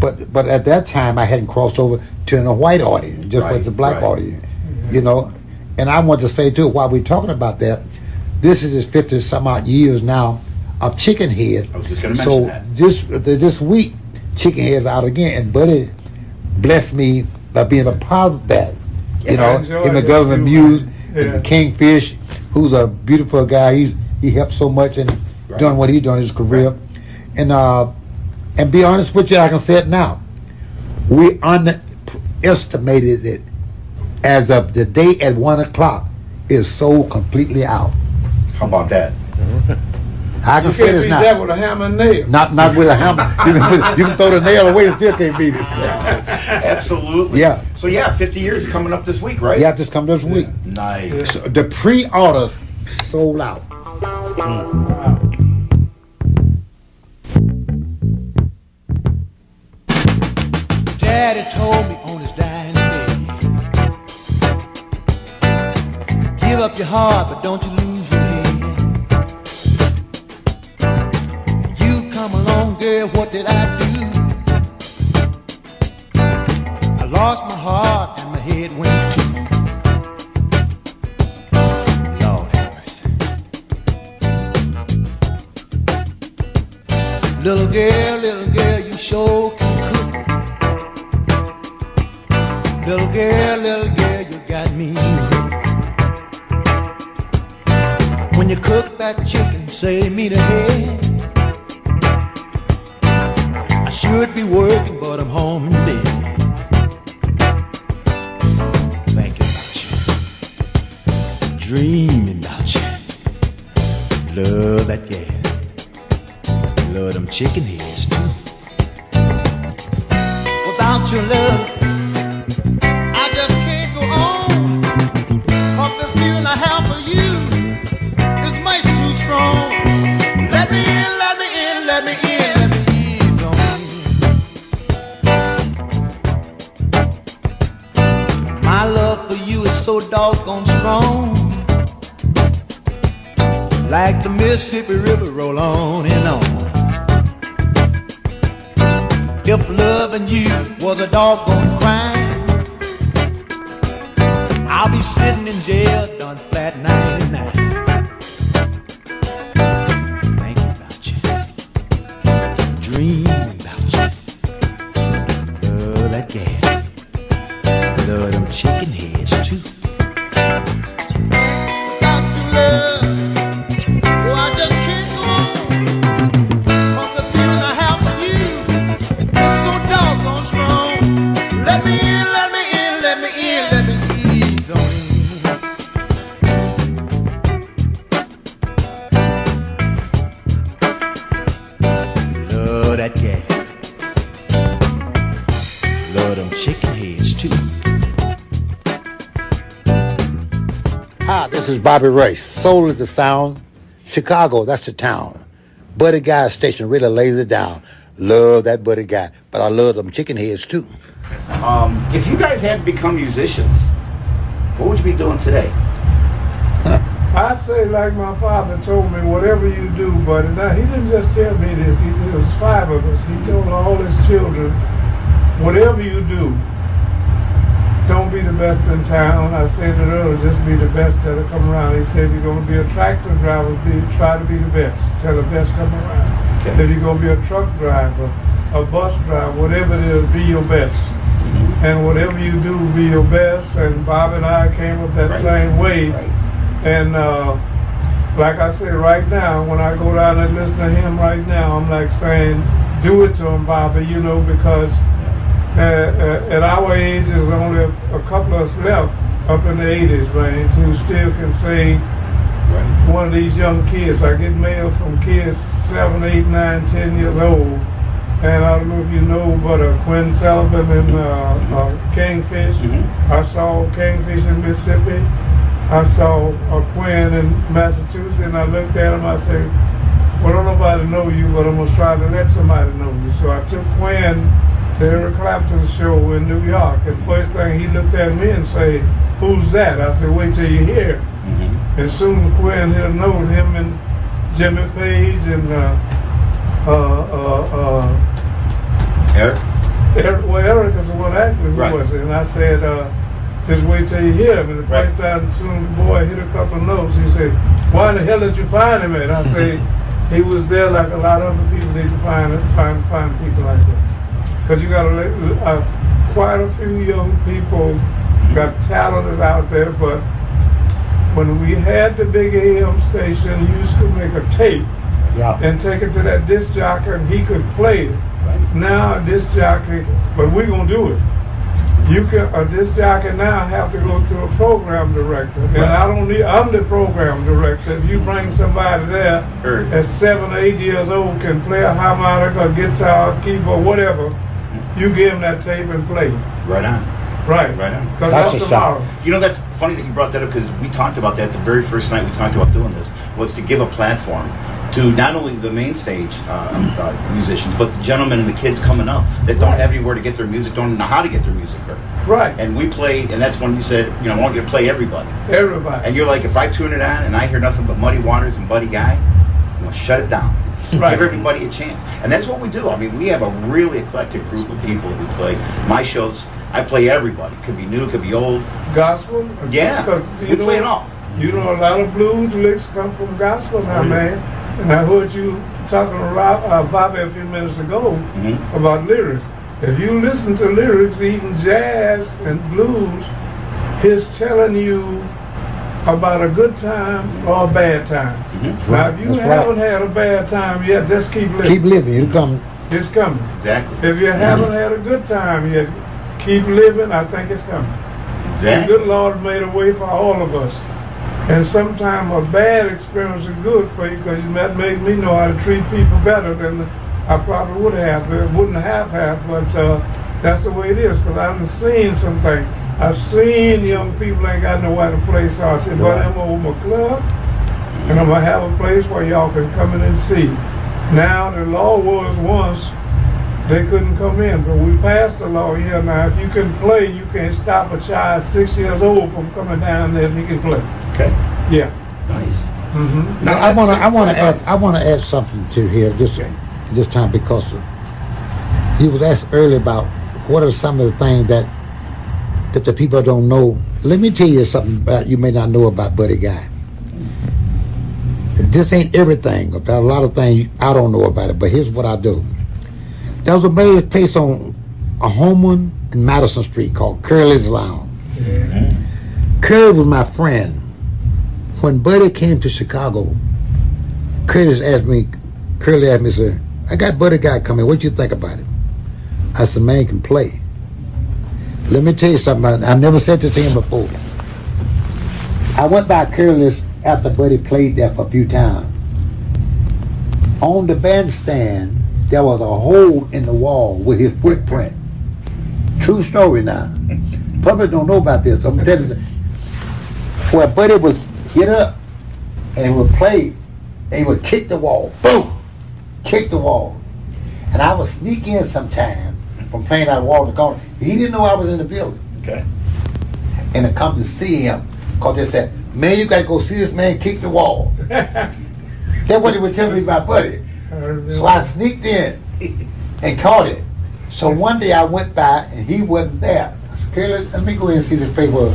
[SPEAKER 3] But but at that time I hadn't crossed over to a white audience, just
[SPEAKER 1] Right,
[SPEAKER 3] was the black
[SPEAKER 1] right.
[SPEAKER 3] audience. You know, and I want to say too, while we're talking about that, this is his fifty some odd years now of Chicken Head.
[SPEAKER 1] I was just gonna
[SPEAKER 3] so
[SPEAKER 1] mention that.
[SPEAKER 3] this this week, Chicken Head's out again, and Buddy blessed me by being a part of that. You
[SPEAKER 2] I
[SPEAKER 3] know, him and
[SPEAKER 2] it
[SPEAKER 3] Governor
[SPEAKER 2] too,
[SPEAKER 3] Muse
[SPEAKER 2] man.
[SPEAKER 3] and
[SPEAKER 2] Yeah.
[SPEAKER 3] Kingfish, who's a beautiful guy. He's he helped so much in
[SPEAKER 1] Right.
[SPEAKER 3] doing what he's done in his career. And uh, and be honest with you, I can say it now. We underestimated it as of the day at one o'clock is sold completely out.
[SPEAKER 1] How about that?
[SPEAKER 3] I can
[SPEAKER 2] You
[SPEAKER 3] say
[SPEAKER 2] can't
[SPEAKER 3] this
[SPEAKER 2] beat
[SPEAKER 3] now.
[SPEAKER 2] that with a hammer and nail.
[SPEAKER 3] Not not with a hammer. <laughs> You can, put- you can throw the nail away and still can't beat it. <laughs>
[SPEAKER 1] Absolutely.
[SPEAKER 3] Yeah.
[SPEAKER 1] So yeah, 50 years is coming up this week, right?
[SPEAKER 3] Yeah, just come this week.
[SPEAKER 1] Nice.
[SPEAKER 3] So the pre-orders sold out.
[SPEAKER 8] Daddy told me on his dying Give up your heart, but don't you lose your head. You come along, girl, what did I do? I lost my heart and my head went too. Lord have mercy. Little girl, little girl, you sure that chicken, say me to head.
[SPEAKER 3] Bobby Rice. Soul is the sound. Chicago, that's the town. Buddy Guy station really lays it down. Love that Buddy Guy. But I love them chicken heads too.
[SPEAKER 1] Um, if you guys had become musicians, what would you be doing today? <laughs>
[SPEAKER 2] I say, like my father told me, whatever you do, buddy. Now, he didn't just tell me this, he, there was five of us. He told all his children, whatever you do, don't be the best in town. I said it earlier, just be the best till they come around. He said, if you're going to be a tractor driver, be, try to be the best till the best come around.
[SPEAKER 1] Okay.
[SPEAKER 2] If you're going to be a truck driver, a bus driver, whatever it is, be your best. And whatever you do, be your best. And Bob and I came up that
[SPEAKER 1] Right.
[SPEAKER 2] same way.
[SPEAKER 1] Right.
[SPEAKER 2] And uh, like I said, right now, when I go down and listen to him right now, I'm like saying, do it to him, Bobby, you know, because at our age, there's only a, couple of us left up in the 80s range who still can say, one of these young kids. I get mail from kids seven, eight, nine, ten years old. And I don't know if you know, but uh, Quinn Sullivan and uh, uh, Kingfish.
[SPEAKER 1] Mhm.
[SPEAKER 2] I saw Kingfish in Mississippi. I saw uh, Quinn in Massachusetts, and I looked at him. I said, "Well, don't nobody know you, but I'm gonna try to let somebody know you." So I took Quinn Eric Clapton's show in New York, and first thing he looked at me and said, "Who's that?" I said, "Wait till you hear."
[SPEAKER 1] Mm-hmm.
[SPEAKER 2] And soon Quinn he'll know him and Jimmy Page and uh, uh, uh,
[SPEAKER 1] Eric?
[SPEAKER 2] uh, Eric, well, Eric is the one actually who
[SPEAKER 1] Right.
[SPEAKER 2] was it. And I said, uh, just wait till you hear him. And the
[SPEAKER 1] Right.
[SPEAKER 2] first time soon the boy hit a couple of notes, he said, why the hell did you find him at? I <laughs> say, he was there like a lot of other people need to find find find people like that. Because you got a, uh, quite a few young people got talented out there, but when we had the big AM station, you used to make a tape
[SPEAKER 3] Yeah.
[SPEAKER 2] and take it to that disc jockey and he could play it.
[SPEAKER 1] Right.
[SPEAKER 2] Now a disc jockey, but we're gonna do it. You can a disc jockey now have to go to a program director, and I don't need. I'm the program director. If you bring somebody there
[SPEAKER 1] Heard.
[SPEAKER 2] at seven, eight years old, can play a harmonica, guitar, keyboard, whatever, you give them that tape and play.
[SPEAKER 1] Right on.
[SPEAKER 2] Right.
[SPEAKER 1] Right on.
[SPEAKER 2] Because
[SPEAKER 3] That's
[SPEAKER 2] that's
[SPEAKER 3] a
[SPEAKER 2] tomorrow.
[SPEAKER 3] shot.
[SPEAKER 1] You know, that's funny that you brought that up because we talked about that the very first night we talked about doing this was to give a platform to not only the main stage uh, uh, musicians, but the gentlemen and the kids coming up that don't have anywhere to get their music, don't know how to get their music heard.
[SPEAKER 2] Right.
[SPEAKER 1] And we play, and that's when you said, you know, I want you to play everybody.
[SPEAKER 2] Everybody.
[SPEAKER 1] And you're like, if I tune it on and I hear nothing but Muddy Waters and Buddy Guy, I'm gonna shut it down.
[SPEAKER 2] Right.
[SPEAKER 1] Give everybody a chance. And that's what we do. I mean, we have a really eclectic group of people we play. My shows, I play everybody. Could be new, could be old.
[SPEAKER 2] gospel.
[SPEAKER 1] Yeah.
[SPEAKER 2] 'Cause
[SPEAKER 1] We play it all.
[SPEAKER 2] You know, a lot of blues licks come from gospel now, man. And I heard you talking about uh, Bobby a few minutes ago
[SPEAKER 1] Mhm.
[SPEAKER 2] about lyrics. If you listen to lyrics, even jazz and blues, he's telling you about a good time or a bad time.
[SPEAKER 1] Mhm.
[SPEAKER 2] Now, if you
[SPEAKER 3] That's
[SPEAKER 2] haven't had a bad time yet, just keep living.
[SPEAKER 3] Keep living. You come.
[SPEAKER 2] It's coming.
[SPEAKER 1] Exactly.
[SPEAKER 2] If you haven't had a good time yet, keep living. I think it's coming.
[SPEAKER 1] Exactly.
[SPEAKER 2] The good Lord made a way for all of us. And sometimes a bad experience is good for you because that makes me know how to treat people better than I probably would have. It wouldn't have had, but uh, that's the way it is because I've seen some things. I've seen young people ain't got nowhere to play, so I said, well, I'm gonna open a club and I'm gonna have a place where y'all can come in and see. Now the law was once they couldn't come in, but we passed the law here now. If you can play, you can't stop a child six years old from coming down there if he can play.
[SPEAKER 9] Okay.
[SPEAKER 2] Yeah.
[SPEAKER 9] Nice.
[SPEAKER 2] Mm-hmm.
[SPEAKER 3] Now, I want to I want to add I want to add something to here this this time because he was asked earlier about what are some of the things that that the people don't know. Let me tell you something about you may not know about Buddy Guy. This ain't everything. About a lot of things I don't know about it, but here's what I do. There was a place on a home one in Madison Street called Curly's Lounge. Curly was my friend. When Buddy came to Chicago, Curtis asked me, Curly asked me, said, I got Buddy Guy coming. What you think about it? I said, man, he can play. Let me tell you something. I, I never said this to him before. I went by Curly's after Buddy played there for a few times. On the bandstand, there was a hole in the wall with his footprint. True story now. <laughs> Public don't know about this. I'm telling you. Where Buddy was get up and he would play and he would kick the wall. Boom! Kick the wall. And I would sneak in sometime from playing out wall in the corner. He didn't know I was in the building.
[SPEAKER 9] Okay.
[SPEAKER 3] And to come to see him. Because they said, man, you got to go see this man kick the wall. <laughs> That's what he would tell me my Buddy. So I sneaked in and caught it. So one day I went by and he wasn't there. I said, "Curly, let me go in and see this place where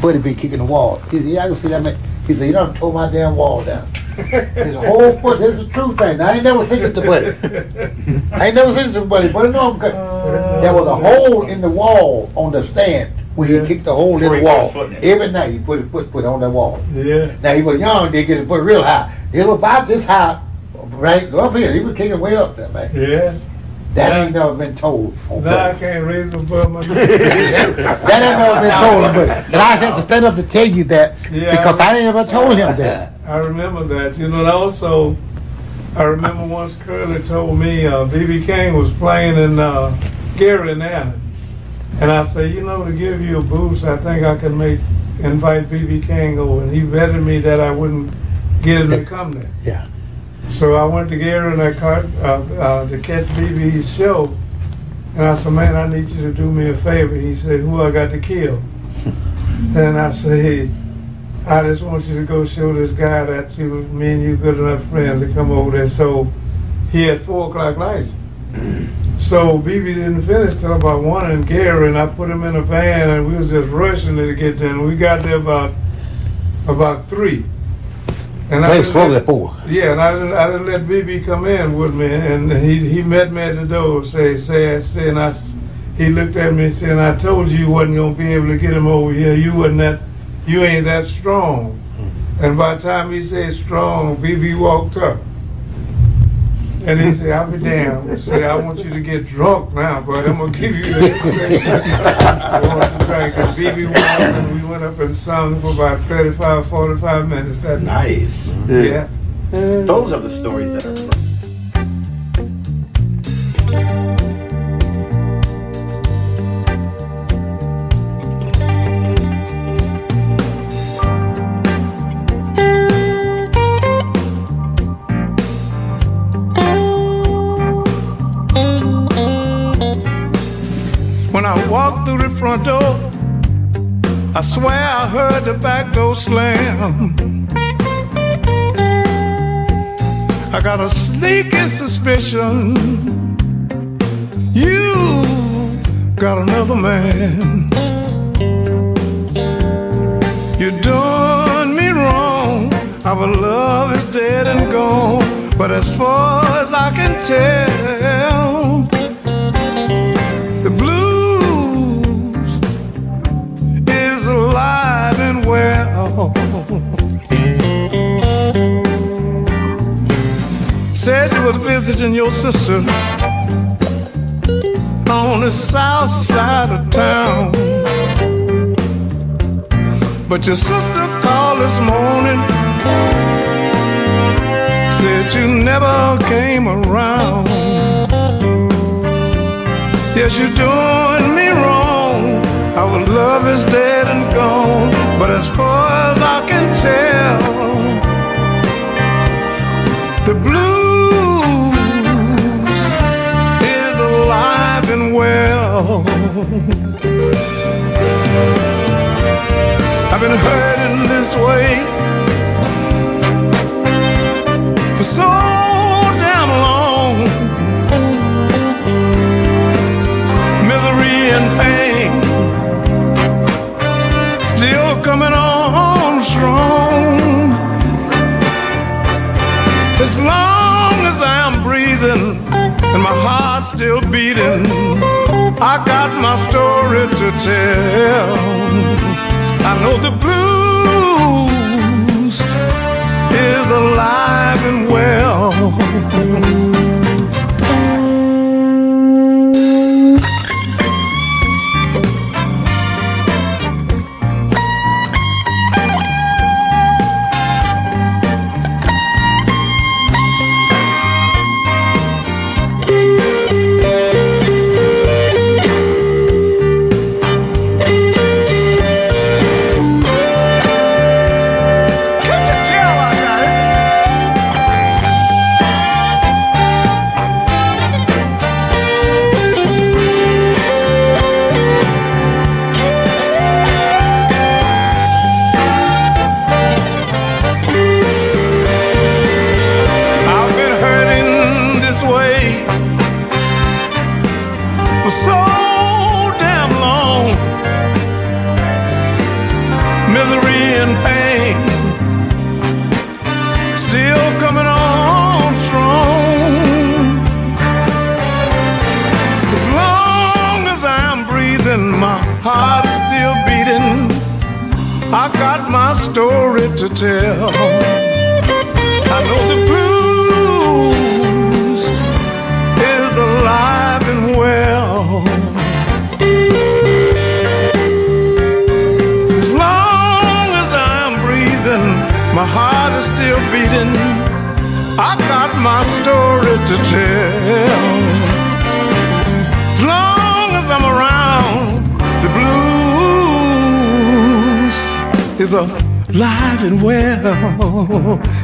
[SPEAKER 3] Buddy be kicking the wall. He said, yeah, I can see that man. He said, you done tore my damn wall down. His whole foot, this is the true thing. I ain't never said this to Buddy. I ain't never said this to Buddy. Buddy know I'm cut. There was a hole in the wall on the stand where he kicked the hole in the wall. Every night he put his foot, foot on that wall.
[SPEAKER 2] Yeah.
[SPEAKER 3] Now he was young, they get his foot real high. It was about this high, right up here. He was kicking way up there, man.
[SPEAKER 2] Yeah.
[SPEAKER 3] That ain't never been told. on
[SPEAKER 2] Now I can't raise above my <laughs>
[SPEAKER 3] that ain't never been told on Buddy. And I had to stand up to tell you that
[SPEAKER 2] Yeah.
[SPEAKER 3] because I ain't ever told him that. <laughs>
[SPEAKER 2] I remember that. You know, and also, I remember once Curly told me uh, B.B. King was playing in uh, Gary and Allen. And I said, you know, to give you a boost, I think I can make invite B.B. King over. And he betted me that I wouldn't get him to come there.
[SPEAKER 3] Yeah.
[SPEAKER 2] So I went to Gary and I caught, uh, uh, to catch BB's show. And I said, man, I need you to do me a favor. He said, who I got to kill? <laughs> and I said, I just want you to go show this guy that you, me and you good enough friends to come over there. So he had four o'clock lights. <clears throat> So BB didn't finish till about one and Gary, and I put him in a van, and we was just rushing to get there. And we got there about about three. And I
[SPEAKER 3] Place closed
[SPEAKER 2] let-
[SPEAKER 3] at four.
[SPEAKER 2] yeah, and I didn't, I didn't let BB come in with me, and he he met me at the door, say, say, saying I, he looked at me saying, I told you you wasn't gonna be able to get him over here. You wasn't that, you ain't that strong. And by the time he said strong, BB walked up. And he said, I'll be damned. He said, I want you to get drunk now, but I'm going to give you that. I want you to drink. And BB went up and we went up and sung for about 35, 45 minutes that night.
[SPEAKER 9] Nice.
[SPEAKER 2] Yeah.
[SPEAKER 9] Those are the stories that are.
[SPEAKER 2] I swear I heard the back door slam. I got a sneaky suspicion you got another man. You done me wrong. Our love is dead and gone. But as far as I can tell, visiting your sister on the south side of town. But your sister called this morning. Said you never came around. Yes, you're doing me wrong. Our love is dead and gone. But as far as I can tell, the blues <laughs> I've been hurting this way for so damn long. Misery and pain still coming on strong. As long as I'm breathing and my heart's still beating, I got my story to tell. I know the blues is alive and well.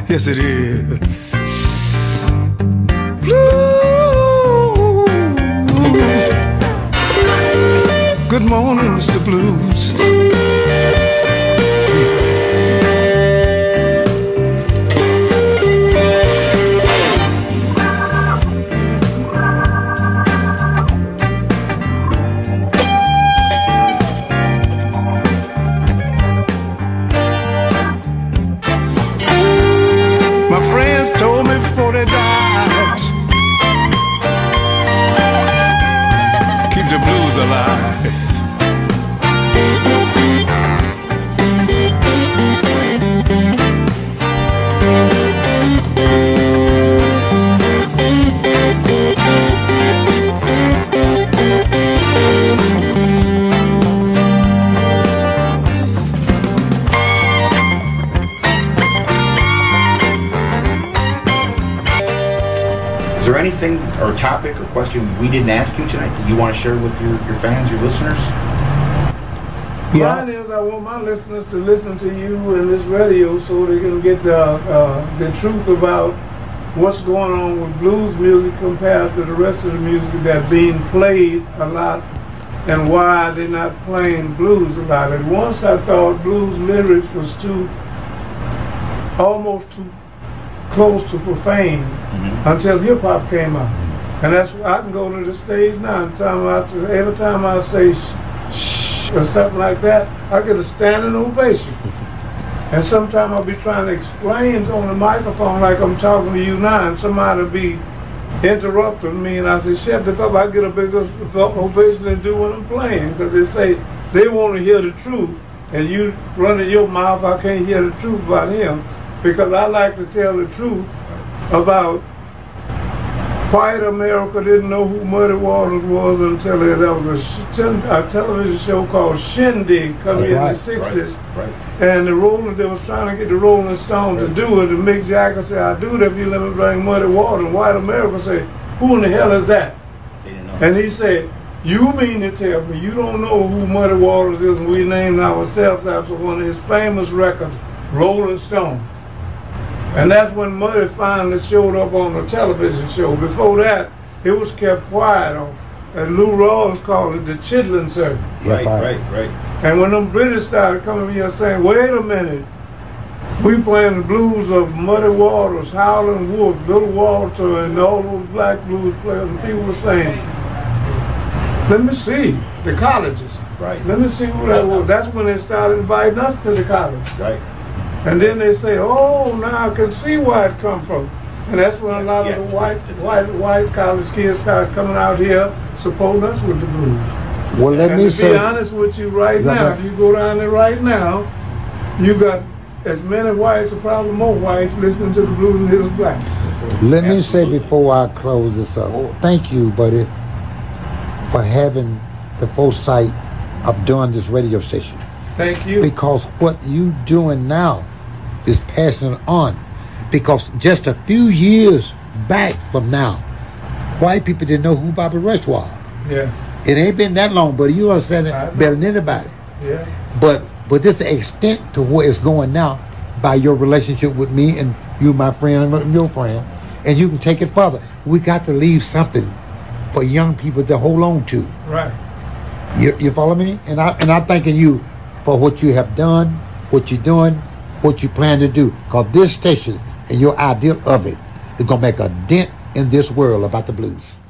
[SPEAKER 2] Yes, it is. Alive.
[SPEAKER 1] Topic or question we didn't ask you tonight that you want to share with your, your fans, your listeners?
[SPEAKER 2] Mine is I want my listeners to listen to you and this radio so they can get uh, uh, the truth about what's going on with blues music compared to the rest of the music that's being played a lot and why they're not playing blues a lot. And once I thought blues lyrics was too, almost too close to profane until hip hop came out. And that's why I can go to the stage now every time I say shh, or something like that, I get a standing ovation. And sometimes I'll be trying to explain on the microphone like I'm talking to you now, and somebody will be interrupting me, and I say, shut the fuck I get a bigger ovation than do when I'm playing, because they say they want to hear the truth, and you running your mouth, I can't hear the truth about him, because I like to tell the truth about White America didn't know who Muddy Waters was until there there was a, sh- ten- a television show called Shindig coming in
[SPEAKER 3] Right,
[SPEAKER 2] the 60s.
[SPEAKER 9] Right.
[SPEAKER 2] And the Rolling, they was trying to get the Rolling Stone to do it. And Mick Jagger said, I'll do it if you let me bring Muddy Waters. And White America said, who in the hell is that?
[SPEAKER 9] They didn't know.
[SPEAKER 2] And he said, you mean to tell me you don't know who Muddy Waters is and we named ourselves after one of his famous records, Rolling Stone. And that's when Muddy finally showed up on the television show. Before that, it was kept quiet on. And Lou Rawls called it the Chitlin Circuit.
[SPEAKER 9] right,
[SPEAKER 3] I-
[SPEAKER 9] right, right.
[SPEAKER 2] And when them British started coming here saying, wait a minute, we playing the blues of Muddy Waters, Howlin' Wolf, Little Walter, and all those black blues players, and people were saying, let me see the colleges.
[SPEAKER 9] Right.
[SPEAKER 2] Let me see who that was. That's when they started inviting us to the college.
[SPEAKER 9] Right.
[SPEAKER 2] And then they say, oh, now I can see where it come from. And that's when a lot of the white, white, white college kids started coming out here supporting us with the blues.
[SPEAKER 3] Well, let
[SPEAKER 2] and
[SPEAKER 3] me
[SPEAKER 2] to
[SPEAKER 3] say,
[SPEAKER 2] be honest with you right now, if you go down there right now, you got as many whites, or probably more whites, listening to the blues than his black.
[SPEAKER 3] let me say before I close this up,
[SPEAKER 9] Oh.
[SPEAKER 3] thank you, buddy, for having the foresight of doing this radio station.
[SPEAKER 2] Thank you.
[SPEAKER 3] because what you doing now is passing on. Because just a few years back from now, white people didn't know who Bobby Rush was.
[SPEAKER 2] Yeah,
[SPEAKER 3] It ain't been that long, but you understand
[SPEAKER 2] I
[SPEAKER 3] it better than anybody.
[SPEAKER 2] yeah.
[SPEAKER 3] But but this extent to where it's going now by your relationship with me and you, my friend, and your friend, and you can take it further. We got to leave something for young people to hold on to.
[SPEAKER 2] Right.
[SPEAKER 3] You, you follow me? And I and I'm thanking you for what you have done, what you're doing, what you plan to do. Cause this station and your idea of it is gonna make a dent in this world about the blues.